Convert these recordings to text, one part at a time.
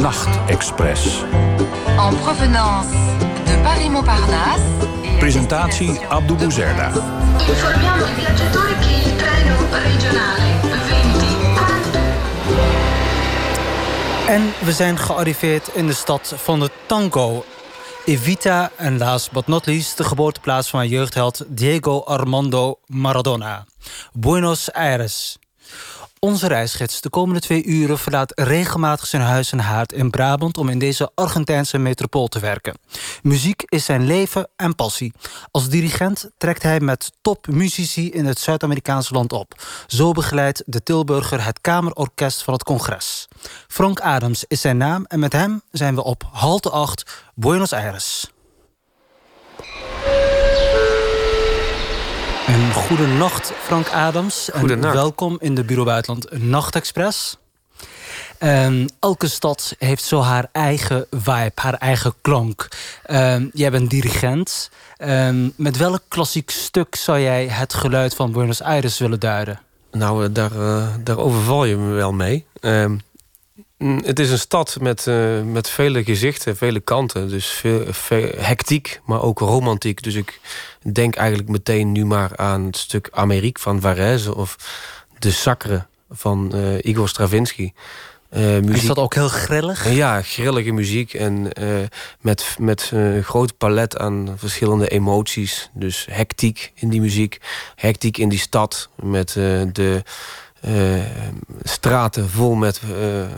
Nachtexpress. En provenance de Paris-Montparnasse. Presentatie Abdou Bouzerda. Informiamo i viaggiatori che il treno regionale 20 En we zijn gearriveerd in de stad van de tango. Evita en last but not least de geboorteplaats van mijn jeugdheld Diego Armando Maradona. Buenos Aires. Onze reisgids de komende twee uren verlaat regelmatig zijn huis en haard in Brabant om in deze Argentijnse metropool te werken. Muziek is zijn leven en passie. Als dirigent trekt hij met topmuzici in het Zuid-Amerikaanse land op. Zo begeleidt de Tilburger het Kamerorkest van het Congres. Frank Adams is zijn naam en met hem zijn we op halte 8 Buenos Aires. Een goede nacht, Frank Adams. En Goedenacht. welkom in de Bureau Buitenland Nachtexpress. Ehm, elke stad heeft zo haar eigen vibe, haar eigen klank. Ehm, jij bent dirigent. Ehm, met welk klassiek stuk zou jij het geluid van Buenos Aires willen duiden? Nou, eh, daar, eh, daar overval je me wel mee. Mm, het is een stad met, eh, met vele gezichten, vele kanten. Dus veel, veel hectiek, maar ook romantiek. Dus ik denk eigenlijk meteen nu maar aan het stuk Amerique van Varese... of De Sacre van eh, Igor Stravinsky. Muziek. Is dat ook heel grillig? Ja, grillige muziek en met, met een groot palet aan verschillende emoties. Dus hectiek in die muziek, hectiek in die stad met de straten vol met eh, eh,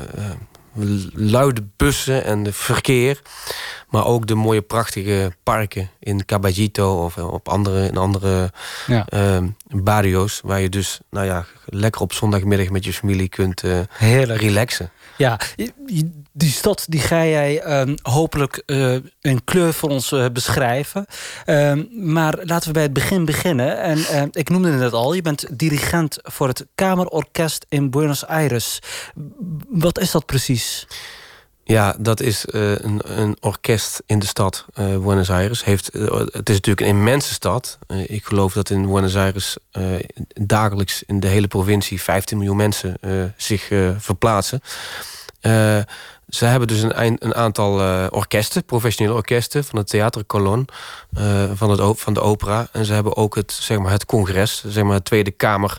luide bussen en verkeer. Maar ook de mooie prachtige parken in Caballito of op andere, in andere Ja. eh, barrio's. Waar je dus nou ja, lekker op zondagmiddag met je familie kunt eh, Heerlijk. relaxen. Ja, die stad die ga jij ehm, hopelijk eh, in kleur voor ons eh, beschrijven. Ehm, maar laten we bij het begin beginnen. En eh, ik noemde het net al, je bent dirigent voor het Kamerorkest in Buenos Aires. Wat is dat precies? Ja, dat is eh, een, een orkest in de stad eh, Buenos Aires. Heeft, eh, het is natuurlijk een immense stad. Ik geloof dat in Buenos Aires dagelijks in de hele provincie 15 miljoen mensen zich verplaatsen. Ze hebben dus een, een aantal orkesten, professionele orkesten van het Theater Colon, van, het, van de opera. En ze hebben ook het, zeg maar, het congres, zeg maar, het Tweede Kamer.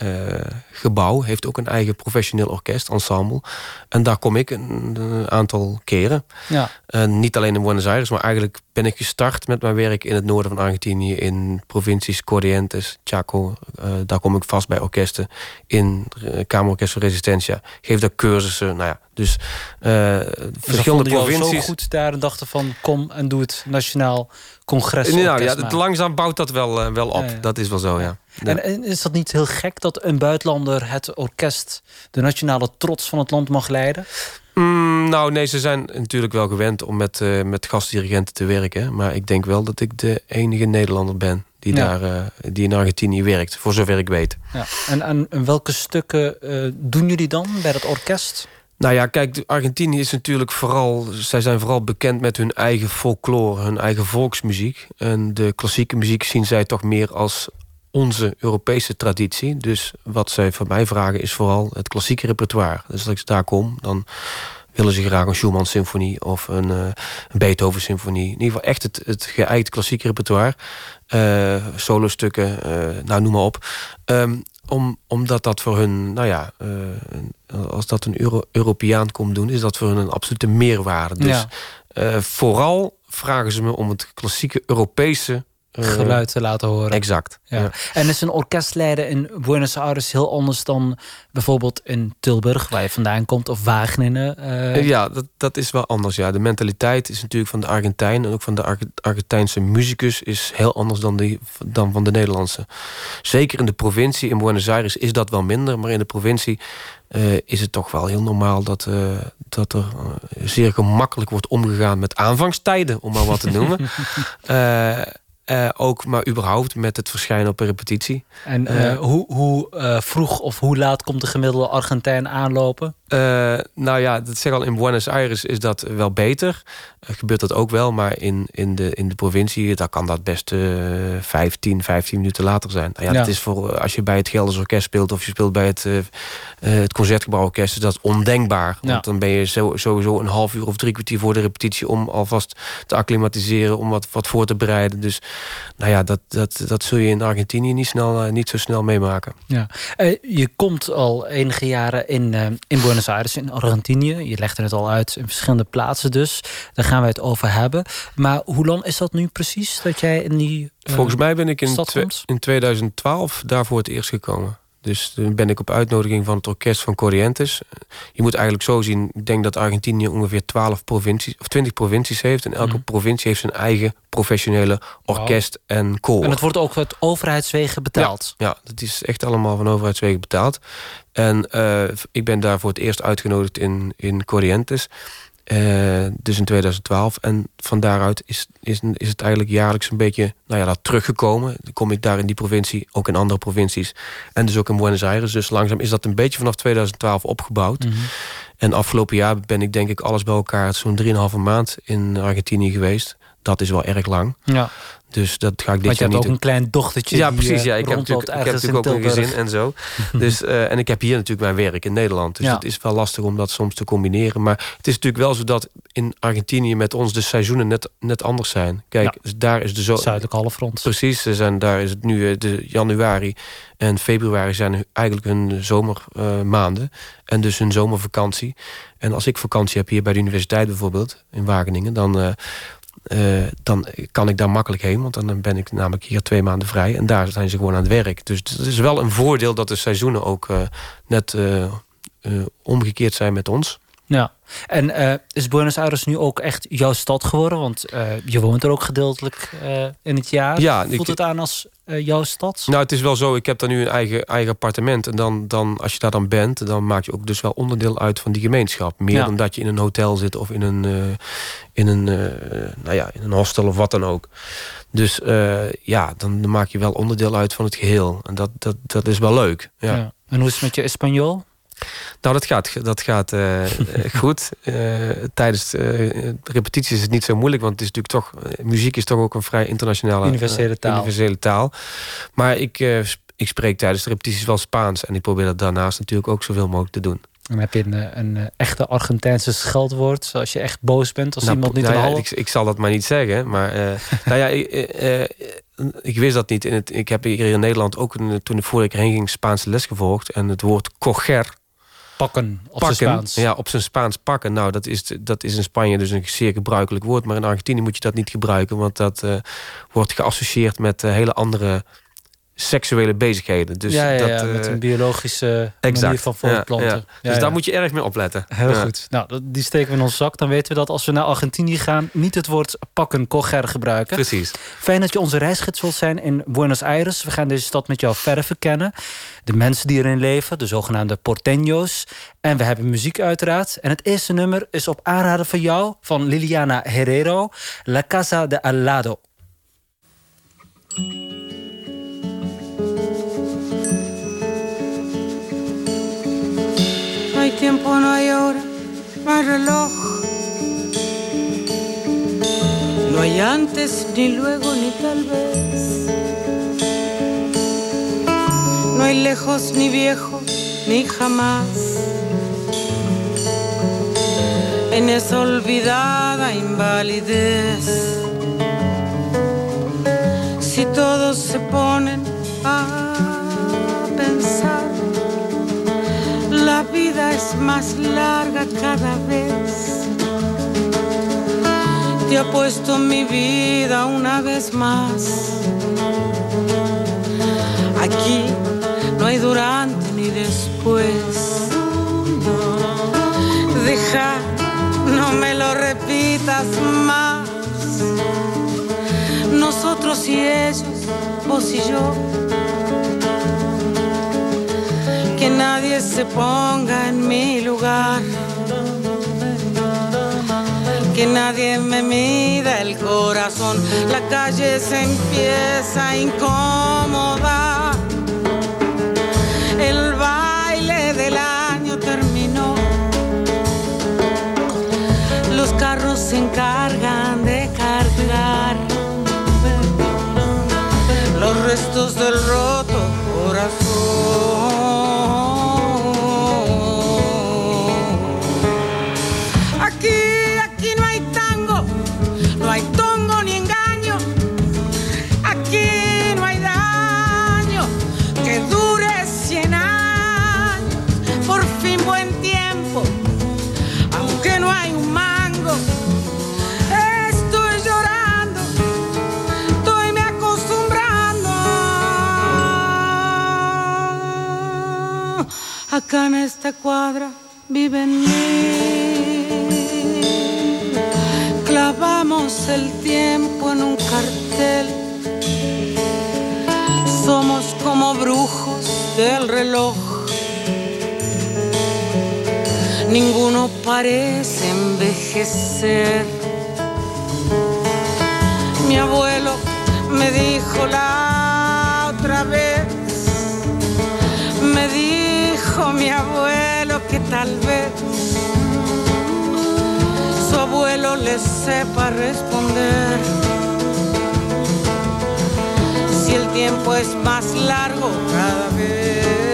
Eh, gebouw heeft ook een eigen professioneel orkest, ensemble. En daar kom ik een, een aantal keren. Ja. En niet alleen in Buenos Aires, maar eigenlijk ben ik gestart met mijn werk in het noorden van Argentinië, in provincies Corrientes, Chaco. Eh, daar kom ik vast bij orkesten. In uh, Kamerorkest van Resistencia. Geef daar cursussen. Nou ja, dus uh, verschillende provincies. zo goed daar en dachten van kom en doe het nationaal congres. Nou ja, het langzaam bouwt dat wel, uh, wel op. Ja, ja. Dat is wel zo, ja. ja. En, en, is dat niet heel gek dat een buitenlander het orkest, de nationale trots van het land mag leiden? Mm, nou, nee, ze zijn natuurlijk wel gewend om met, uh, met gastdirigenten te werken. Maar ik denk wel dat ik de enige Nederlander ben die, daar, uh, die in Argentinië werkt, voor zover ik weet. Ja. En, en, en welke stukken doen jullie dan bij dat orkest? Nou ja, kijk, Argentinië is natuurlijk vooral... zij zijn vooral bekend met hun eigen folklore, hun eigen volksmuziek. En de klassieke muziek zien zij toch meer als onze Europese traditie. Dus wat zij van mij vragen is vooral het klassieke repertoire. Dus als ik daar kom, dan willen ze graag een Schumann-symfonie... of een, uh, een Beethoven-symfonie. In ieder geval echt het, het geëikt klassieke repertoire. Uh, solostukken, uh, nou noem maar op. Um, om, omdat dat voor hun, nou ja, uh, als dat een Euro Europeaan komt doen, is dat voor hun een absolute meerwaarde. Dus ja. uh, vooral vragen ze me om het klassieke Europese geluid te laten horen. Exact. Ja. Ja. En is een orkest leiden in Buenos Aires heel anders dan bijvoorbeeld in Tilburg, waar je vandaan komt, of Wageningen? Uh... Ja, dat, dat is wel anders. Ja. De mentaliteit is natuurlijk van de Argentijn en ook van de Ar Argentijnse muzikus is heel anders dan, die, dan van de Nederlandse. Zeker in de provincie, in Buenos Aires, is dat wel minder, maar in de provincie uh, is het toch wel heel normaal dat, uh, dat er zeer gemakkelijk wordt omgegaan met aanvangstijden, om maar wat te noemen. Uh, ook maar überhaupt met het verschijnen op een repetitie. En uh, hoe, hoe uh, vroeg of hoe laat komt de gemiddelde Argentijn aanlopen? Uh, nou ja, dat zeg al, in Buenos Aires is dat wel beter. Uh, gebeurt dat ook wel, maar in, in, de, in de provincie... daar kan dat best uh, 15, 15 minuten later zijn. Nou ja, ja. Dat is voor, als je bij het Gelders Orkest speelt... of je speelt bij het, het Concertgebouworkest... is dat ondenkbaar. Want ja. dan ben je zo, sowieso een half uur of drie kwartier voor de repetitie... om alvast te acclimatiseren, om wat, wat voor te bereiden. Dus nou ja, dat, dat, dat zul je in Argentinië niet, snel, niet zo snel meemaken. Ja. je komt al enige jaren in, in Buenos Aires, in Argentinië. Je legde het al uit in verschillende plaatsen dus. Daar gaan we het over hebben. Maar hoe lang is dat nu precies dat jij in die uh, Volgens mij ben ik in, in 2012 daar voor het eerst gekomen. Dus toen ben ik op uitnodiging van het orkest van Corrientes. Je moet eigenlijk zo zien, ik denk dat Argentinië ongeveer 12 provincies of 20 provincies heeft. En elke mm. provincie heeft zijn eigen professionele orkest wow. en koor. En het wordt ook uit overheidswegen betaald. Ja, ja, dat is echt allemaal van overheidswegen betaald. En uh, ik ben daar voor het eerst uitgenodigd in, in Corrientes. Uh, dus in 2012. En van daaruit is, is, is het eigenlijk jaarlijks een beetje nou ja, dat teruggekomen. Dan kom ik daar in die provincie, ook in andere provincies. En dus ook in Buenos Aires. Dus langzaam is dat een beetje vanaf 2012 opgebouwd. Mm -hmm. En afgelopen jaar ben ik denk ik alles bij elkaar... zo'n 3,5 maand in Argentinië geweest. Dat is wel erg lang. Ja. Dus dat ga ik dit Want je jaar hebt niet ook een klein dochtertje. Ja, precies. Ja, uh, ik heb natuurlijk, ik heb natuurlijk ook een gezin en zo. dus, uh, en ik heb hier natuurlijk mijn werk in Nederland. Dus ja. het is wel lastig om dat soms te combineren. Maar het is natuurlijk wel zo dat in Argentinië met ons de seizoenen net, net anders zijn. Kijk, ja. daar is de zo. Zuidelijke halfrond. Precies. Zijn, daar is het nu de januari en februari zijn eigenlijk hun zomermaanden. En dus hun zomervakantie. En als ik vakantie heb hier bij de universiteit bijvoorbeeld, in Wageningen, dan uh, dan kan ik daar makkelijk heen. Want dan ben ik namelijk hier twee maanden vrij. En daar zijn ze gewoon aan het werk. Dus het is wel een voordeel dat de seizoenen ook uh, net uh, omgekeerd zijn met ons. Ja, en is Buenos Aires nu ook echt jouw stad geworden? Want je woont er ook gedeeltelijk in het jaar. Ja, Voelt ik, het aan als jouw stad? Nou, het is wel zo. Ik heb daar nu een eigen, eigen appartement. En dan, dan, als je daar dan bent, dan maak je ook dus wel onderdeel uit van die gemeenschap. Meer ja. dan dat je in een hotel zit of in een, uh, in een, uh, nou ja, in een hostel of wat dan ook. Dus ja, dan maak je wel onderdeel uit van het geheel. En dat, dat, dat is wel leuk. Ja. ja. En hoe is het met je Espanol? Nou, dat gaat, dat gaat uh, goed. Uh, tijdens uh, repetities is het niet zo moeilijk, want het is natuurlijk toch, muziek is toch ook een vrij internationale universele taal. Universele taal. Maar ik, ik spreek tijdens de repetities wel Spaans en ik probeer dat daarnaast natuurlijk ook zoveel mogelijk te doen. Dan heb je een, een echte Argentijnse scheldwoord, zoals je echt boos bent als nou, iemand niet nou ja, ik, ik, zal dat maar niet zeggen, maar nou ja, ik, ik wist dat niet. In het, ik heb hier in Nederland ook een, toen ik vorige keer heen ging Spaanse les gevolgd en het woord coger pakken op pakken, zijn Spaans. Ja, op zijn Spaans pakken. Nou, dat is, dat is in Spanje dus een zeer gebruikelijk woord. Maar in Argentinië moet je dat niet gebruiken. Want dat uh, wordt geassocieerd met uh, hele andere seksuele bezigheden. Dus ja, ja, dat, ja, met een biologische exact. manier van voortplanten. Dus daar moet je erg mee opletten. Heel goed. Nou, die steken we in onze zak. Dan weten we dat als we naar Argentinië gaan... niet het woord pakken, coger gebruiken. Precies. Fijn dat je onze reisgids wilt zijn in Buenos Aires. We gaan deze stad met jou verder verkennen. De mensen die erin leven, de zogenaamde porteños. En we hebben muziek uiteraard. En het eerste nummer is op aanraden van jou... van Liliana Herrero, La Casa de Al hay tiempo, no hay hora, no hay reloj. No hay antes, ni luego, ni tal vez. No hay lejos, ni viejo, ni jamás. En esa olvidada invalidez. Si todos se ponen más larga cada vez. Te apuesto mi vida una vez más. Aquí no hay durante ni después. Deja, no me lo repitas más. Nosotros y ellos, vos y yo nadie se ponga en mi lugar. Que nadie me mida el corazón. La calle se empieza a incomodar. El baile del año terminó. Los carros se encargan de cargar los restos del roto En esta cuadra viven mil. Clavamos el tiempo en un cartel. Somos como brujos del reloj. Ninguno parece envejecer. Mi abuelo me dijo la dijo mi abuelo que tal vez su abuelo le sepa responder. Si el tiempo es más largo cada vez.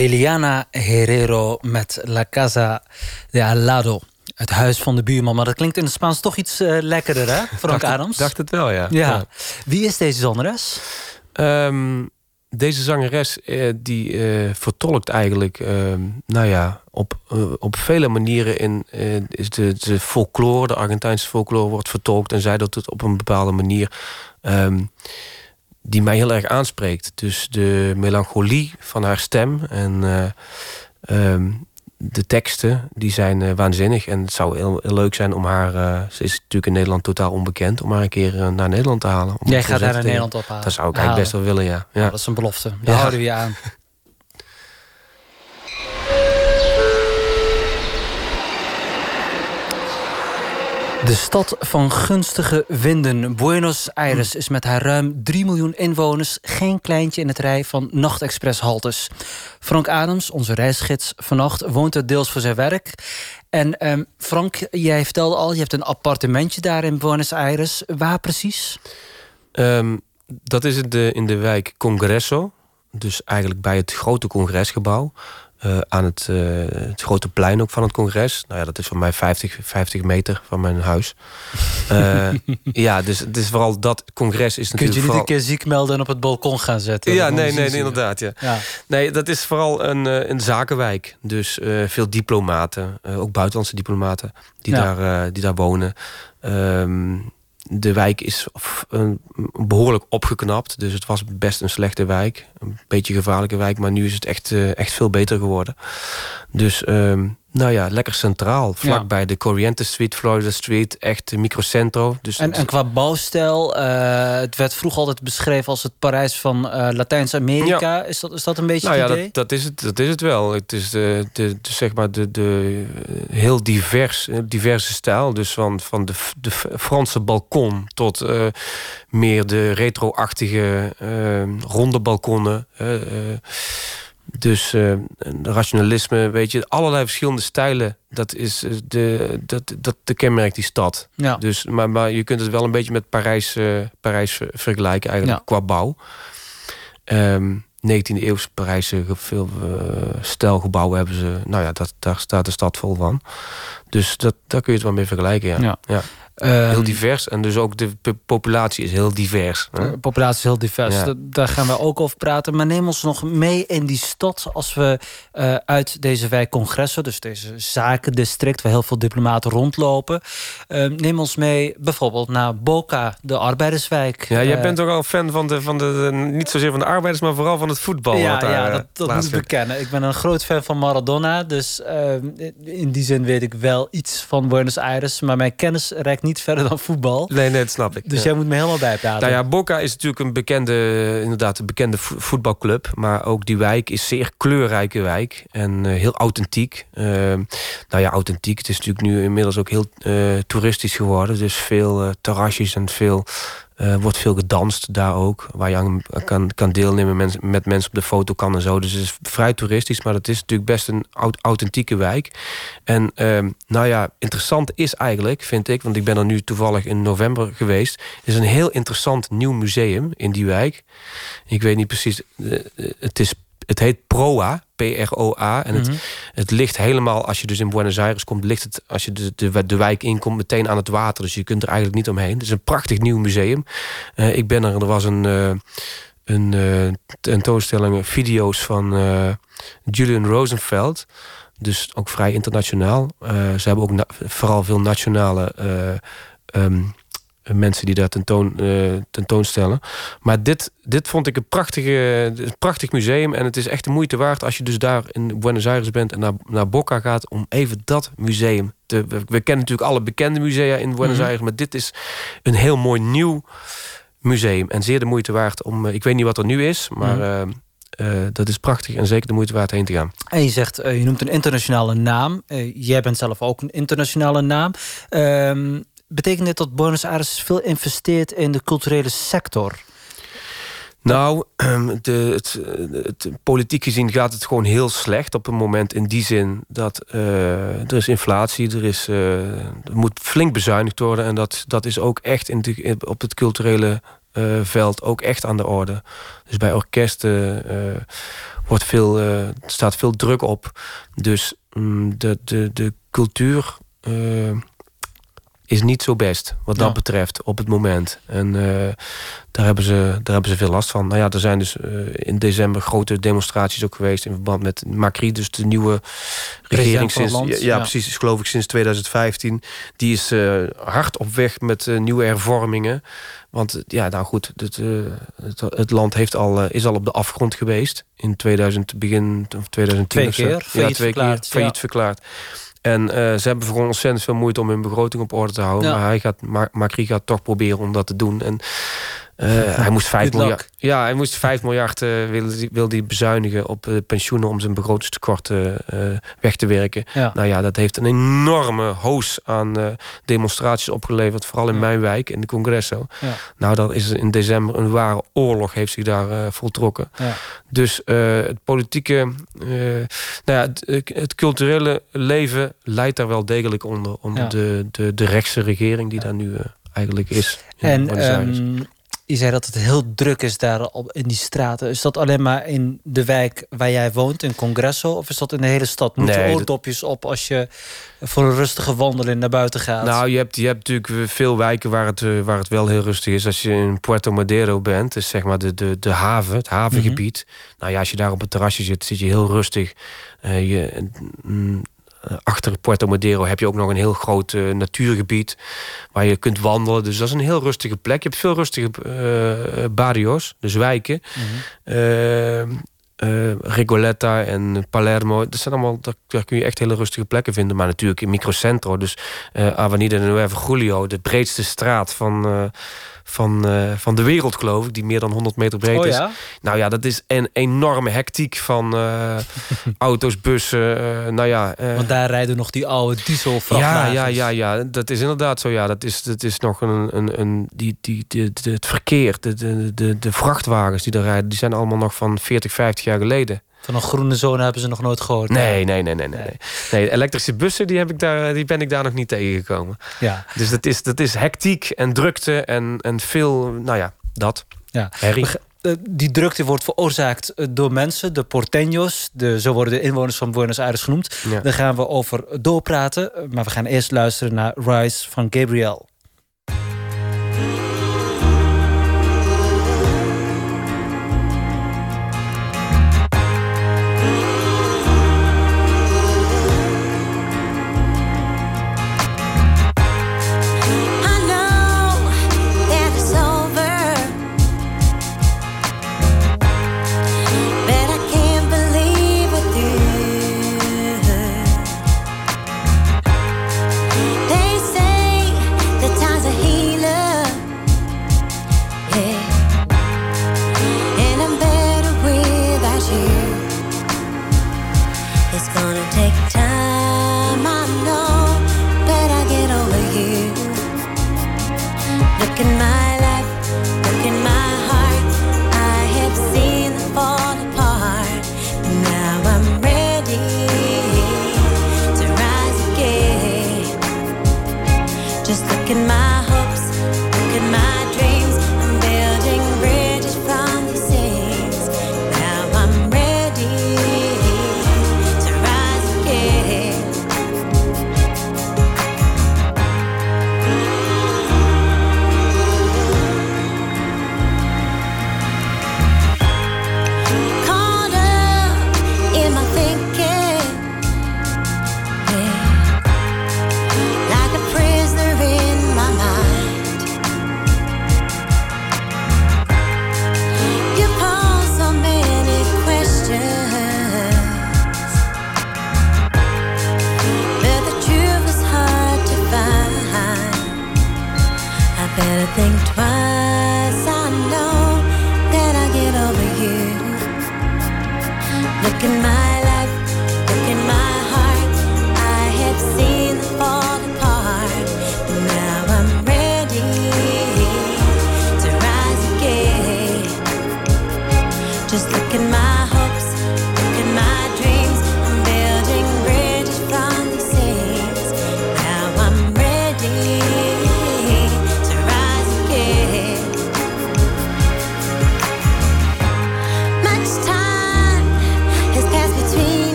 Liliana Herrero met La Casa de Al lado. Het huis van de buurman. Maar dat klinkt in het Spaans toch iets eh, lekkerder, hè, Frank dacht, Adams? dacht het wel, ja. ja. Wie is deze zangeres? Ehm, deze zangeres eh, die eh, vertolkt eigenlijk, ehm, nou ja, op, op vele manieren in is de, de folklore, de Argentijnse folklore wordt vertolkt en zij doet het op een bepaalde manier ehm, die mij heel erg aanspreekt. Dus de melancholie van haar stem en eh, ehm, de teksten die zijn eh, waanzinnig en het zou heel, heel leuk zijn om haar, eh, ze is natuurlijk in Nederland totaal onbekend, om haar een keer naar Nederland te halen. Om Jij gaat haar naar Nederland ophalen. Dat zou ik eigenlijk best wel willen, ja. ja. Dat is een belofte. Daar Ja. houden we je aan. De stad van gunstige winden, Buenos Aires, is met haar ruim 3 miljoen inwoners geen kleintje in het rij van nachtexpresshaltes. Frank Adams, onze reisgids vannacht, woont er deels voor zijn werk. En ehm, Frank, jij vertelde al, je hebt een appartementje daar in Buenos Aires. Waar precies? Ehm, dat is in de, in de wijk Congresso. Dus eigenlijk bij het grote congresgebouw. Eh, aan het, eh, het grote plein ook van het congres. Nou ja, dat is voor mij 50, 50 meter van mijn huis. Eh, ja, dus het is vooral dat congres is Kun natuurlijk je niet vooral... een keer ziek melden en op het balkon gaan zetten? Ja, nee, nee, zien. inderdaad. Ja. Ja. Nee, dat is vooral een, een zakenwijk. Dus veel diplomaten, ook buitenlandse diplomaten, die, Ja. daar, die daar wonen. Ehm, de wijk is een- behoorlijk opgeknapt. Dus het was best een slechte wijk. Een beetje gevaarlijke wijk. Maar nu is het echt, eh, echt veel beter geworden. Dus ehm, nou ja, lekker centraal. Vlakbij de Corrientes Street, Florida Street. Echt microcentro. Dus En, en qua bouwstijl, eh, het werd vroeger altijd beschreven als het Parijs van eh, Latijns-Amerika. Is, dat, is dat een beetje Nou ja, idee? dat, dat, is het, dat is het wel. Het is de, de, de, zeg maar de, de eh, heel divers, diverse stijl. Dus van, van de, de Franse balkon tot meer de retro-achtige ronde balkonnen. Eh, eh, Dus uh, rationalisme, weet je, allerlei verschillende stijlen. Dat is uh, de, dat, dat de kenmerkt die stad. Ja. Dus, maar, maar je kunt het wel een beetje met Parijs, uh, Parijs vergelijken, eigenlijk qua bouw. Um, 19e eeuwse Parijse veel stijlgebouwen hebben ze. Nou ja, dat, daar staat de stad vol van. Dus dat, daar kun je het wel mee vergelijken. Ja. ja. Ehm, heel divers. En dus ook de populatie is heel divers. Hè? De populatie is heel divers. Daar gaan we ook over praten. Maar neem ons nog mee in die stad als we uh, uit deze wijk Congressen, dus deze zakendistrict waar heel veel diplomaten rondlopen. Uh, neem ons mee bijvoorbeeld naar Boca, de arbeiderswijk. Ja, jij uh, bent ook al fan van de, van de, niet zozeer van de arbeiders, maar vooral van het voetbal. Ja, daar, ja dat, dat moet ik bekennen. Ik ben een groot fan van Maradona. Dus ehm, in die zin weet ik wel iets van Buenos Aires. Maar mijn kennis reikt niet niet verder dan voetbal. Nee, nee, dat snap ik. Dus ja. jij moet me helemaal bijpraten. Nou ja, Boca is natuurlijk een bekende, inderdaad, een bekende voetbalclub. Maar ook die wijk is zeer kleurrijke wijk. En uh, heel authentiek. Uh, nou ja, authentiek. Het is natuurlijk nu inmiddels ook heel uh, toeristisch geworden. Dus veel terrasjes en veel uh, wordt veel gedanst daar ook. Waar je aan kan, kan deelnemen met, met mensen op de foto kan en zo. Dus het is vrij toeristisch. Maar het is natuurlijk best een authentieke wijk. En uh, nou ja, interessant is eigenlijk, vind ik... want ik ben er nu toevallig in november geweest... is een heel interessant nieuw museum in die wijk. Ik weet niet precies... Uh, het is het heet PROA, P-R-O-A. En het, mm -hmm. het ligt helemaal, als je dus in Buenos Aires komt... ligt het, als je de, de, de wijk inkomt, meteen aan het water. Dus je kunt er eigenlijk niet omheen. Het is een prachtig nieuw museum. Uh, ik ben er, er was een... Uh, een uh, tentoonstelling, video's van Julian Rosenfeld. Dus ook vrij internationaal. ze hebben ook vooral veel nationale um, mensen die daar tentoon, uh, tentoonstellen. Maar dit, dit vond ik een, prachtige, een prachtig museum. En het is echt de moeite waard als je dus daar in Buenos Aires bent... en naar, naar Boca gaat om even dat museum te... We, we kennen natuurlijk alle bekende musea in Buenos Aires... maar dit is een heel mooi nieuw museum. En zeer de moeite waard om... Ik weet niet wat er nu is, maar... Uh, uh, dat is prachtig en zeker de moeite waard heen te gaan. En je zegt, uh, je noemt een internationale naam. Uh, jij bent zelf ook een internationale naam. Ehm, betekent dit dat Buenos Aires veel investeert in de culturele sector? Nou, de, het, het, politiek gezien gaat het gewoon heel slecht op het moment. In die zin dat uh, er is inflatie, er, is, er moet flink bezuinigd worden. En dat, dat is ook echt in op het culturele veld ook echt aan de orde. Dus bij orkesten wordt veel, staat veel druk op. Dus um, de, de, de cultuur is niet zo best wat dat betreft op het moment. En uh, daar, hebben ze, daar hebben ze veel last van. Nou ja, er zijn dus uh, in december grote demonstraties ook geweest... in verband met Macri, dus de nieuwe regering sinds... Ja, ja, precies, is geloof ik sinds 2015. Die is uh, hard op weg met nieuwe hervormingen. Want ja, nou goed, het, het, het land heeft al, is al op de afgrond geweest... in 2000, begin of 2010 twee keer, ja, twee verklaard, keer failliet verklaard. En uh, ze hebben gewoon ontzettend veel moeite om hun begroting op orde te houden. Ja. Maar hij gaat, Macri gaat toch proberen om dat te doen. En hij moest 5 miljard. Ja, hij moest 5 miljard uh, wil, die bezuinigen op uh, pensioenen om zijn begrotingstekort weg te werken. Ja. Nou ja, dat heeft een enorme hoos aan demonstraties opgeleverd, vooral in ja. mijn wijk, in de Congresso. Ja. Nou, dat is in december een ware oorlog heeft zich daar voltrokken. Dus het politieke, nou ja, het, het, culturele leven leidt daar wel degelijk onder, onder de, de, de rechtse regering die daar nu eigenlijk is. En je zei dat het heel druk is daar in die straten. Is dat alleen maar in de wijk waar jij woont, in Congresso? Of is dat in de hele stad? Moet nee, je oordopjes op als je voor een rustige wandeling naar buiten gaat? Nou, je hebt, je hebt natuurlijk veel wijken waar het, waar het wel heel rustig is. Als je in Puerto Madero bent, dus zeg maar de, de, de haven, het havengebied. Mm -hmm. Nou ja, als je daar op het terrasje zit, zit je heel rustig. Uh, je, mm, achter Puerto Madero heb je ook nog een heel groot uh, natuurgebied waar je kunt wandelen. Dus dat is een heel rustige plek. Je hebt veel rustige uh, barrios, dus wijken. Mm -hmm. uh, Regoleta en Palermo. Dat zijn allemaal, daar, daar, kun je echt hele rustige plekken vinden. Maar natuurlijk in Microcentro, dus Avenida Nuevo Julio, de breedste straat van van, uh, van de wereld, geloof ik. Die meer dan 100 meter breed oh, is. Ja? Nou ja, dat is een enorme hectiek van uh, auto's, bussen. Uh, nou ja, Want daar rijden nog die oude diesel ja, ja, ja, ja, dat is inderdaad zo. Ja, dat is, dat is nog een, een, een die, die, die, die, het verkeer, de, de, de, de vrachtwagens die daar rijden, die zijn allemaal nog van 40, 50 jaar geleden. Van een groene zone hebben ze nog nooit gehoord. Nee, nee, nee, nee, nee. nee. nee elektrische bussen die, heb ik daar, die ben ik daar nog niet tegengekomen. Ja. Dus dat is, dat is hectiek en drukte en, en veel, nou ja, dat. Ja. Herrie. Eh, die drukte wordt veroorzaakt eh, door mensen, de porteños. De, zo worden de inwoners van Buenos Aires genoemd. Ja. Daar gaan we over doorpraten. eh, Maar we gaan eerst luisteren naar Rise van Gabriel.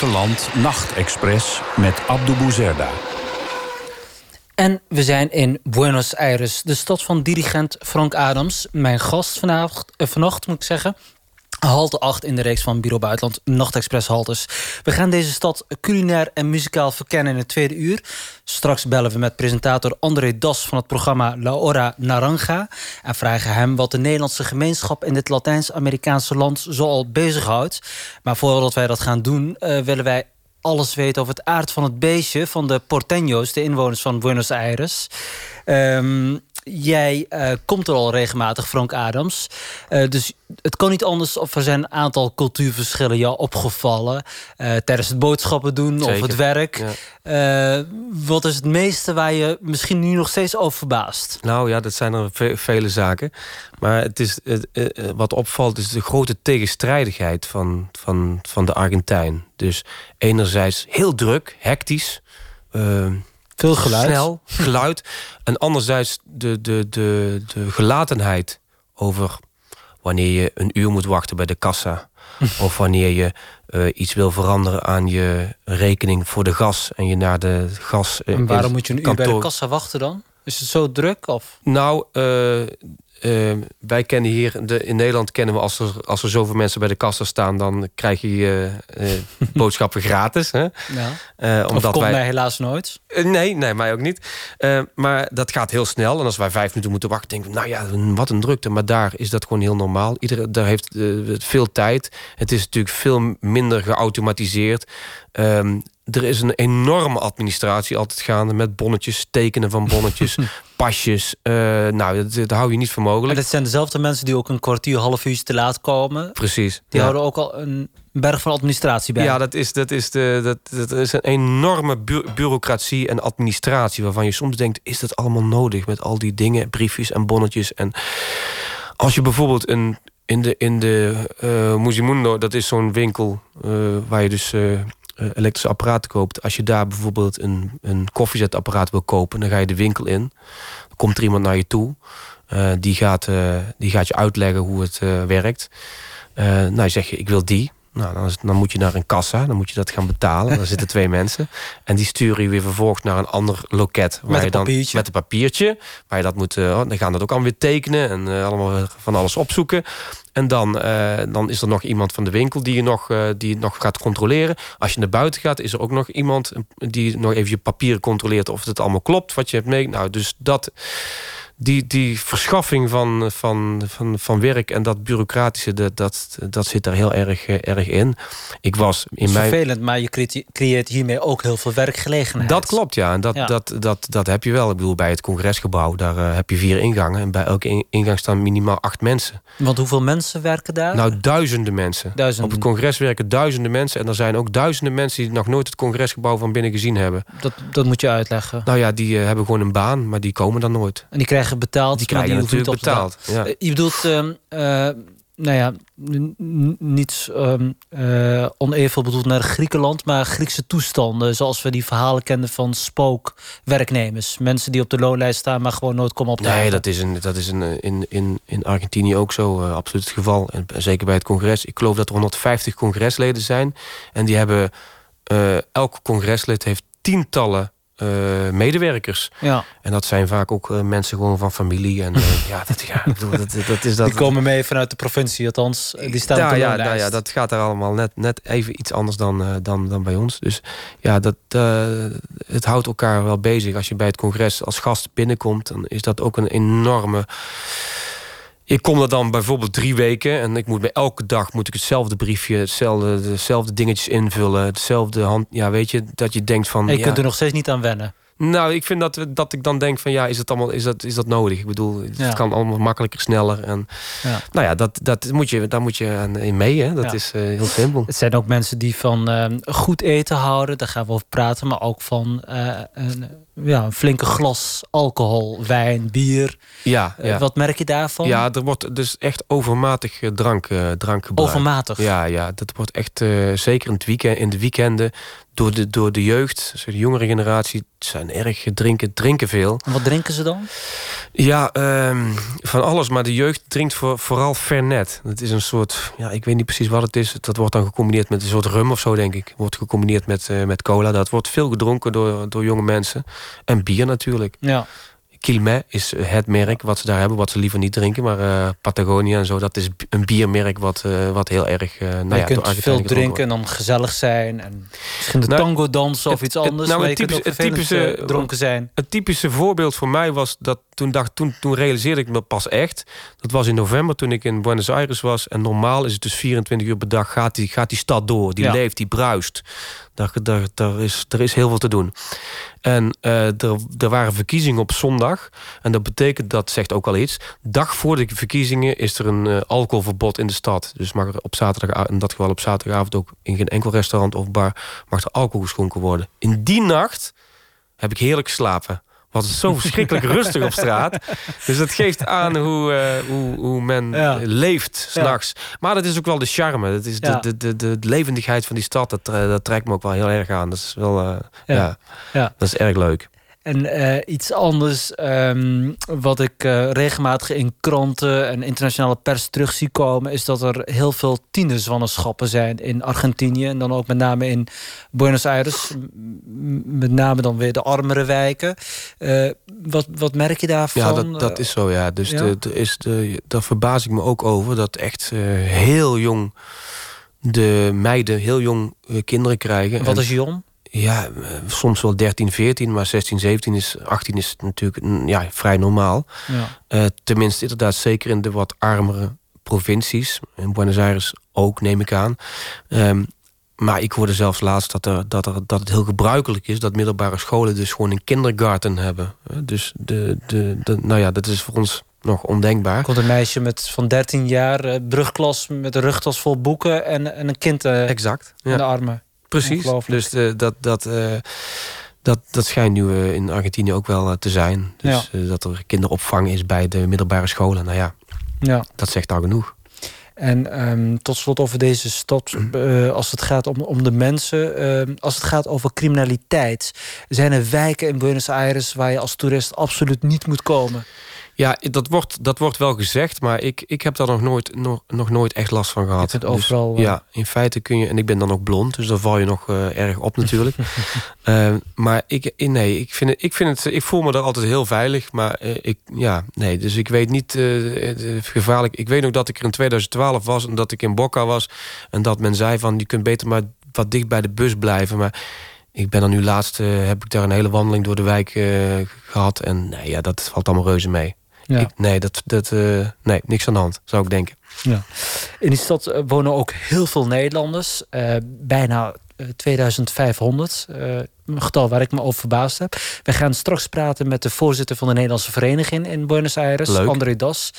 Buitenland Nachtexpress met Abdou Bouzerda. En we zijn in Buenos Aires, de stad van dirigent Frank Adams. Mijn gast vanavond, eh, moet ik zeggen. Halte 8 in de reeks van Bureau Buitenland, Nachtexpress haltes. We gaan deze stad culinair en muzikaal verkennen in het tweede uur. Straks bellen we met presentator André Das van het programma La Hora Naranja... en vragen hem wat de Nederlandse gemeenschap in dit Latijns-Amerikaanse land zoal bezighoudt. Maar voordat wij dat gaan doen, eh, willen wij alles weten over het aard van het beestje van de Porteños, de inwoners van Buenos Aires. Ehm, jij eh, komt er al regelmatig, Frank Adams. Eh, dus het kan niet anders of er zijn een aantal cultuurverschillen jou opgevallen eh, tijdens het boodschappen doen of het werk. ja. Wat is het meeste waar je misschien nu nog steeds over verbaast? Nou ja, dat zijn er ve- vele zaken. Maar het is, wat opvalt is de grote tegenstrijdigheid van, van, van de Argentijn. Dus enerzijds heel druk, hectisch. Veel geluid. snel geluid. en anderzijds de, de, de, de gelatenheid over wanneer je een uur moet wachten bij de kassa. of wanneer je eh, iets wil veranderen aan je rekening voor de gas. En je naar de gas. eh, En waarom moet je een uur bij de kassa wachten dan? Is het zo druk? Of? Nou, eh, eh, wij kennen hier de, in Nederland kennen we als er, als er zoveel mensen bij de kassa staan, dan krijg je eh, boodschappen gratis. Hè? Ja. Omdat komt wij, mij helaas nooit. Nee, nee, mij ook niet. Maar dat gaat heel snel. En als wij vijf minuten moeten wachten, denken we, nou ja, wat een drukte. Maar daar is dat gewoon heel normaal. Iedereen daar heeft veel tijd. Het is natuurlijk veel minder geautomatiseerd. Ehm, er is een enorme administratie altijd gaande met bonnetjes, tekenen van bonnetjes, pasjes. Eh, nou, dat, dat hou je niet voor En mogelijk. dat zijn dezelfde mensen die ook een kwartier, half uurtje te laat komen. Precies. Die Ja. houden ook al een berg van administratie bij. Ja, dat is, dat, is de, dat, dat is een enorme bu- bureaucratie en administratie... waarvan je soms denkt, is dat allemaal nodig... met al die dingen, briefjes en bonnetjes. En als je bijvoorbeeld een, in de, in de eh Musimundo... dat is zo'n winkel eh, waar je dus elektrische apparaten koopt... als je daar bijvoorbeeld een, een koffiezetapparaat wil kopen... dan ga je de winkel in, dan komt er iemand naar je toe... eh, die, gaat, eh, die gaat je uitleggen hoe het eh, werkt... Eh, nou, zeg je, ik wil die. Nou, dan, is- dan moet je naar een kassa, dan moet je dat gaan betalen. Daar zitten twee mensen. En die sturen je weer vervolgens naar een ander loket. Waar Met je dan, papiertje. Met een papiertje. Waar je dat moet, eh, dan gaan dat ook allemaal weer tekenen. En eh, allemaal van alles opzoeken. En dan, eh, dan is er nog iemand van de winkel die je nog, die het nog gaat controleren. Als je naar buiten gaat, is er ook nog iemand die nog even je papieren controleert of het allemaal klopt wat je hebt mee. Nou, dus dat. Die, die verschaffing van, van, van, van werk en dat bureaucratische, dat, dat, dat zit daar heel erg, eh, erg in. Ik was in mijn. vervelend, maar je creëert- hiermee ook heel veel werkgelegenheid. Dat klopt, ja. En dat, Ja. Dat, dat, dat heb je wel. Ik bedoel, bij het congresgebouw, daar eh, heb je vier ingangen. En bij elke in- ingang staan minimaal acht mensen. Want hoeveel mensen werken daar? Nou, duizenden mensen. Duizenden. Op het congres werken duizenden mensen. En er zijn ook duizenden mensen die nog nooit het congresgebouw van binnen gezien hebben. dat, dat moet je uitleggen. Nou ja, die eh, hebben gewoon een baan, maar die komen dan nooit. En die krijgen betaald. Die krijgen niet natuurlijk betaald. Ja. Eh, Je bedoelt, eh, nou ja, n- n- niet ehm eh, oneven bedoeld naar Griekenland, maar Griekse toestanden. Zoals we die verhalen kenden van spookwerknemers. Mensen die op de loonlijst staan, maar gewoon nooit komen op Nee, dat is, een, dat is een, in, in, in Argentinië ook zo absoluut het geval. En zeker bij het congres. Ik geloof dat er 150 congresleden zijn. En die hebben, elk congreslid heeft tientallen eh, medewerkers. Ja, En dat zijn vaak ook eh, mensen gewoon van familie. En eh, ja, dat, ja, bedoel, dat, dat is dat. die komen mee vanuit de provincie, althans. Die staan ja, ja, nou ja, dat gaat er allemaal net, net even iets anders dan, eh, dan, dan bij ons. Dus ja, dat, eh, het houdt elkaar wel bezig. Als je bij het congres als gast binnenkomt, dan is dat ook een enorme. Ik kom er dan bijvoorbeeld drie weken en ik moet bij elke dag moet ik hetzelfde briefje, hetzelfde, dezelfde dingetjes invullen, hetzelfde hand. Ja, weet je, dat je denkt van. En je ja, kunt er nog steeds niet aan wennen. nou, ik vind dat, we- dat ik dan denk van ja, is het allemaal is dat, is dat nodig? Ik bedoel, het Ja. kan allemaal makkelijker, sneller. En, Ja. Nou ja, dat, dat moet je, daar moet je aan in mee. Hè? Dat Ja. is eh, heel simpel. Het zijn ook mensen die van ehm, goed eten houden, daar gaan we over praten, maar ook van eh, een, ja, een flinke glas alcohol, wijn, bier. Ja, Eh, ja. wat merk je daarvan? ja, er wordt dus echt overmatig eh, drank, eh drank gebruikt. Overmatig. Ja, ja, dat wordt echt zeker in, het weekend, in de weekenden door de, door de jeugd, dus de jongere generatie, zijn erg drinken, drinken veel. En wat drinken ze dan? Ja, ehm, van alles, maar de jeugd drinkt voor, vooral Fernet. Dat is een soort, ja, ik weet niet precies wat het is. Dat wordt dan gecombineerd met een soort rum of zo, denk ik. Wordt gecombineerd met, met cola. Dat wordt veel gedronken door, door jonge mensen. En bier natuurlijk. Ja. Is het merk wat ze daar hebben, wat ze liever niet drinken. Maar eh, Patagonia en zo, dat is een biermerk wat, eh, wat heel erg. eh nou je ja, kunt veel drinken en dan gezellig zijn. En misschien de Nou, tango dansen of het- iets het- anders. nou, het ook typische- het typische- dronken zijn. Het typische voorbeeld voor mij was dat toen, dacht, toen, toen realiseerde ik me pas echt. Dat was in november toen ik in Buenos Aires was. En normaal is het dus 24 uur per dag gaat die, gaat die stad door. Die Ja. leeft, die bruist. Daar, daar, is, er is heel veel te doen. En eh, er, er waren verkiezingen op zondag. En dat betekent, dat zegt ook al iets. Dag voor de verkiezingen is er een eh, alcoholverbod in de stad. Dus mag er op zaterdag, in dat geval op zaterdagavond ook in geen enkel restaurant of bar mag er alcohol geschonken worden. In die nacht heb ik heerlijk geslapen. Was het zo verschrikkelijk rustig op straat. Dus dat geeft aan hoe, eh, hoe, hoe men Ja. leeft s'nachts. Maar dat is ook wel de charme. Dat is de, de, de, de, levendigheid van die stad. Dat, eh, dat trekt me ook wel heel erg aan. Dat is wel, eh, ja. Ja. dat is erg leuk. En eh, iets anders ehm, wat ik eh, regelmatig in kranten en internationale pers terug zie komen, is dat er heel veel tienerzwannerschappen zijn in Argentinië. En dan ook met name in Buenos Aires. M- met name dan weer de armere wijken. Eh, wat, wat merk je daarvan? Ja, dat, dat is zo, ja. Dus ja? De, de, is de, daar verbaas ik me ook over. Dat echt heel jong de meiden heel jong kinderen krijgen. Wat En- is jong? Ja, eh, soms wel 13, 14, maar 16, 17 is 18 is natuurlijk mm, ja, vrij normaal. Ja. Eh, tenminste, inderdaad, zeker in de wat armere provincies. In Buenos Aires ook, neem ik aan. Ehm, maar ik hoorde zelfs laatst dat, er, dat, er, dat het heel gebruikelijk is... dat middelbare scholen dus gewoon een kindergarten hebben. Eh, Dus de, de, de, nou ja, dat is voor ons nog ondenkbaar. Komt een meisje met, van 13 jaar, brugklas met een rugtas vol boeken en, en een kind Exact. in Ja. de armen. Precies. Dus de, dat, dat, eh, dat, dat schijnt nu eh, in Argentinië ook wel eh, te zijn. Dus eh, dat er kinderopvang is bij de middelbare scholen. Nou ja, Ja. dat zegt al genoeg. En ehm, tot slot over deze stad, eh, als het gaat om, om de mensen, ehm, als het gaat over criminaliteit, zijn er wijken in Buenos Aires waar je als toerist absoluut niet moet komen. Ja, dat wordt, dat wordt wel gezegd, maar ik, ik heb daar nog nooit, nog, nog nooit echt last van gehad. Kunt overal, eh, ja, in feite kun je, en ik ben dan ook blond, dus dan val je nog eh, erg op natuurlijk. Eh, maar ik, nee, ik, vind het, ik, vind het, ik voel me daar altijd heel veilig, maar eh, ik, ja, nee, dus ik weet niet gevaarlijk. Ik weet nog dat ik er in 2012 was en dat ik in Boca was en dat men zei van, je kunt beter maar wat dicht bij de bus blijven, maar ik ben er nu laatst, heb ik daar een hele wandeling door de wijk eh, gehad. En nee, ja, dat valt allemaal reuze mee. Ja. Ik- nee, dat, dat, eh, nee, niks aan de hand, zou ik denken. Ja. In die stad eh, wonen ook heel veel Nederlanders, eh, bijna eh, 2500. eh, een getal waar ik me over verbaasd heb. We gaan straks praten met de voorzitter van de Nederlandse vereniging in Buenos Aires, Leuk. André Das.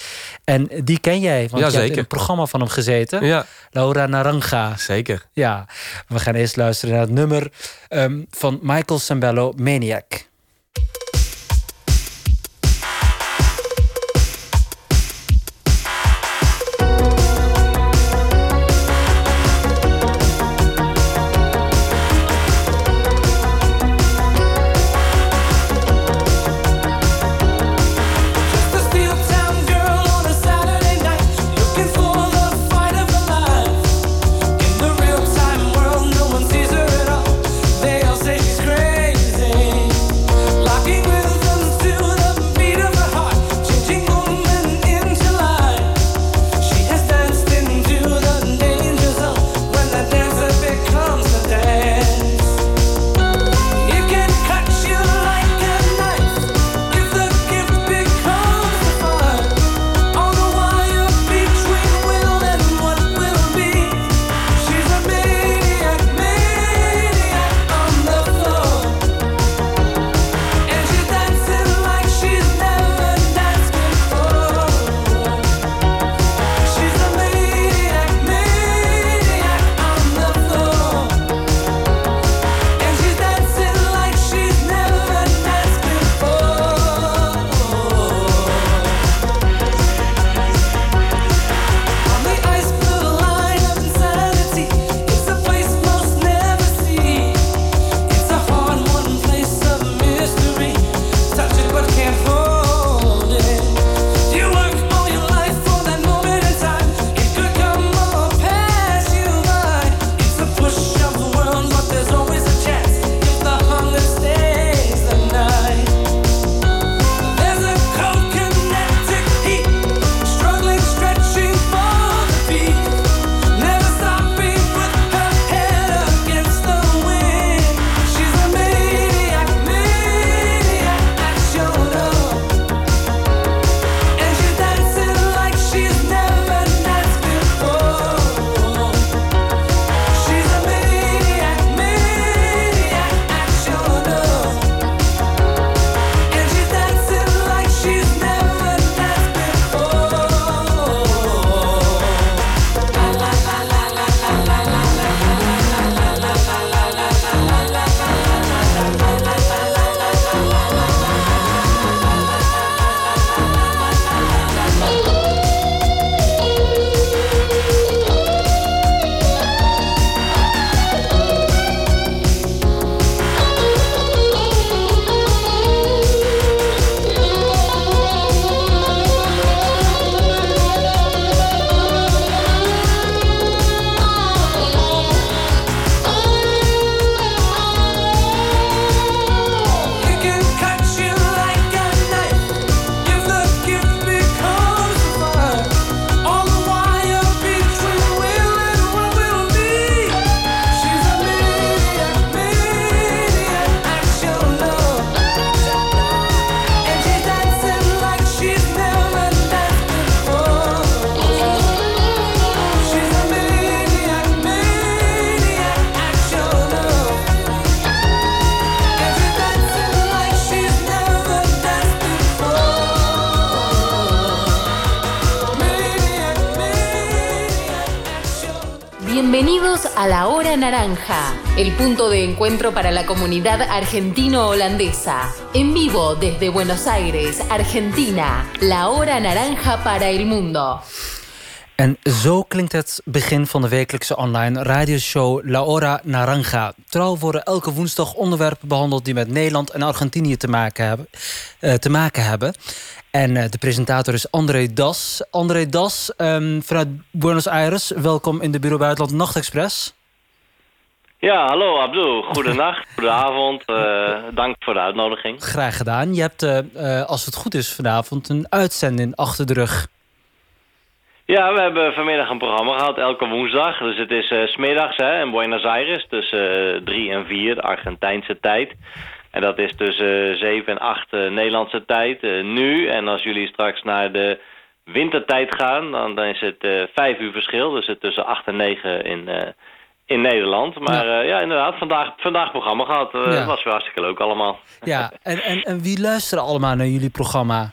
En die ken jij, want je hebt in een programma van hem gezeten. Ja, Laura Naranja. zeker. Ja, we gaan eerst luisteren naar het nummer ehm, van Michael Sambello, Maniac. Naranja, el punto de encuentro para la comunidad argentino-holandesa. En vivo desde Buenos Aires, Argentina, la Hora Naranja para el mundo. En zo klinkt het begin van de wekelijkse online radioshow La Hora Naranja. Trouw worden elke woensdag onderwerpen behandeld die met Nederland en Argentinië te maken hebben. eh, te maken hebben. En eh, de presentator is André Das. André Das ehm, vanuit Buenos Aires. Welkom in de Bureau Buitenland Nachtexpress. Ja, hallo Abdul. Goedenacht, goedenavond. eh dank voor de uitnodiging. Graag gedaan. Je hebt, eh, eh, als het goed is vanavond, een uitzending achter de rug. Ja, we hebben vanmiddag een programma gehad, elke woensdag. Dus het is 's smiddags hè, in Buenos Aires, tussen 3 en 4, de Argentijnse tijd. En dat is tussen 7 en 8 eh, Nederlandse tijd, nu. En als jullie straks naar de wintertijd gaan, dan, dan is het eh 5 uur verschil. Dus het tussen 8 en 9 in, in Nederland. Maar ja, ja inderdaad, vandaag, vandaag programma gehad. Eh, Ja. Het was weer hartstikke leuk allemaal. Ja, en, en, en wie luisteren allemaal naar jullie programma?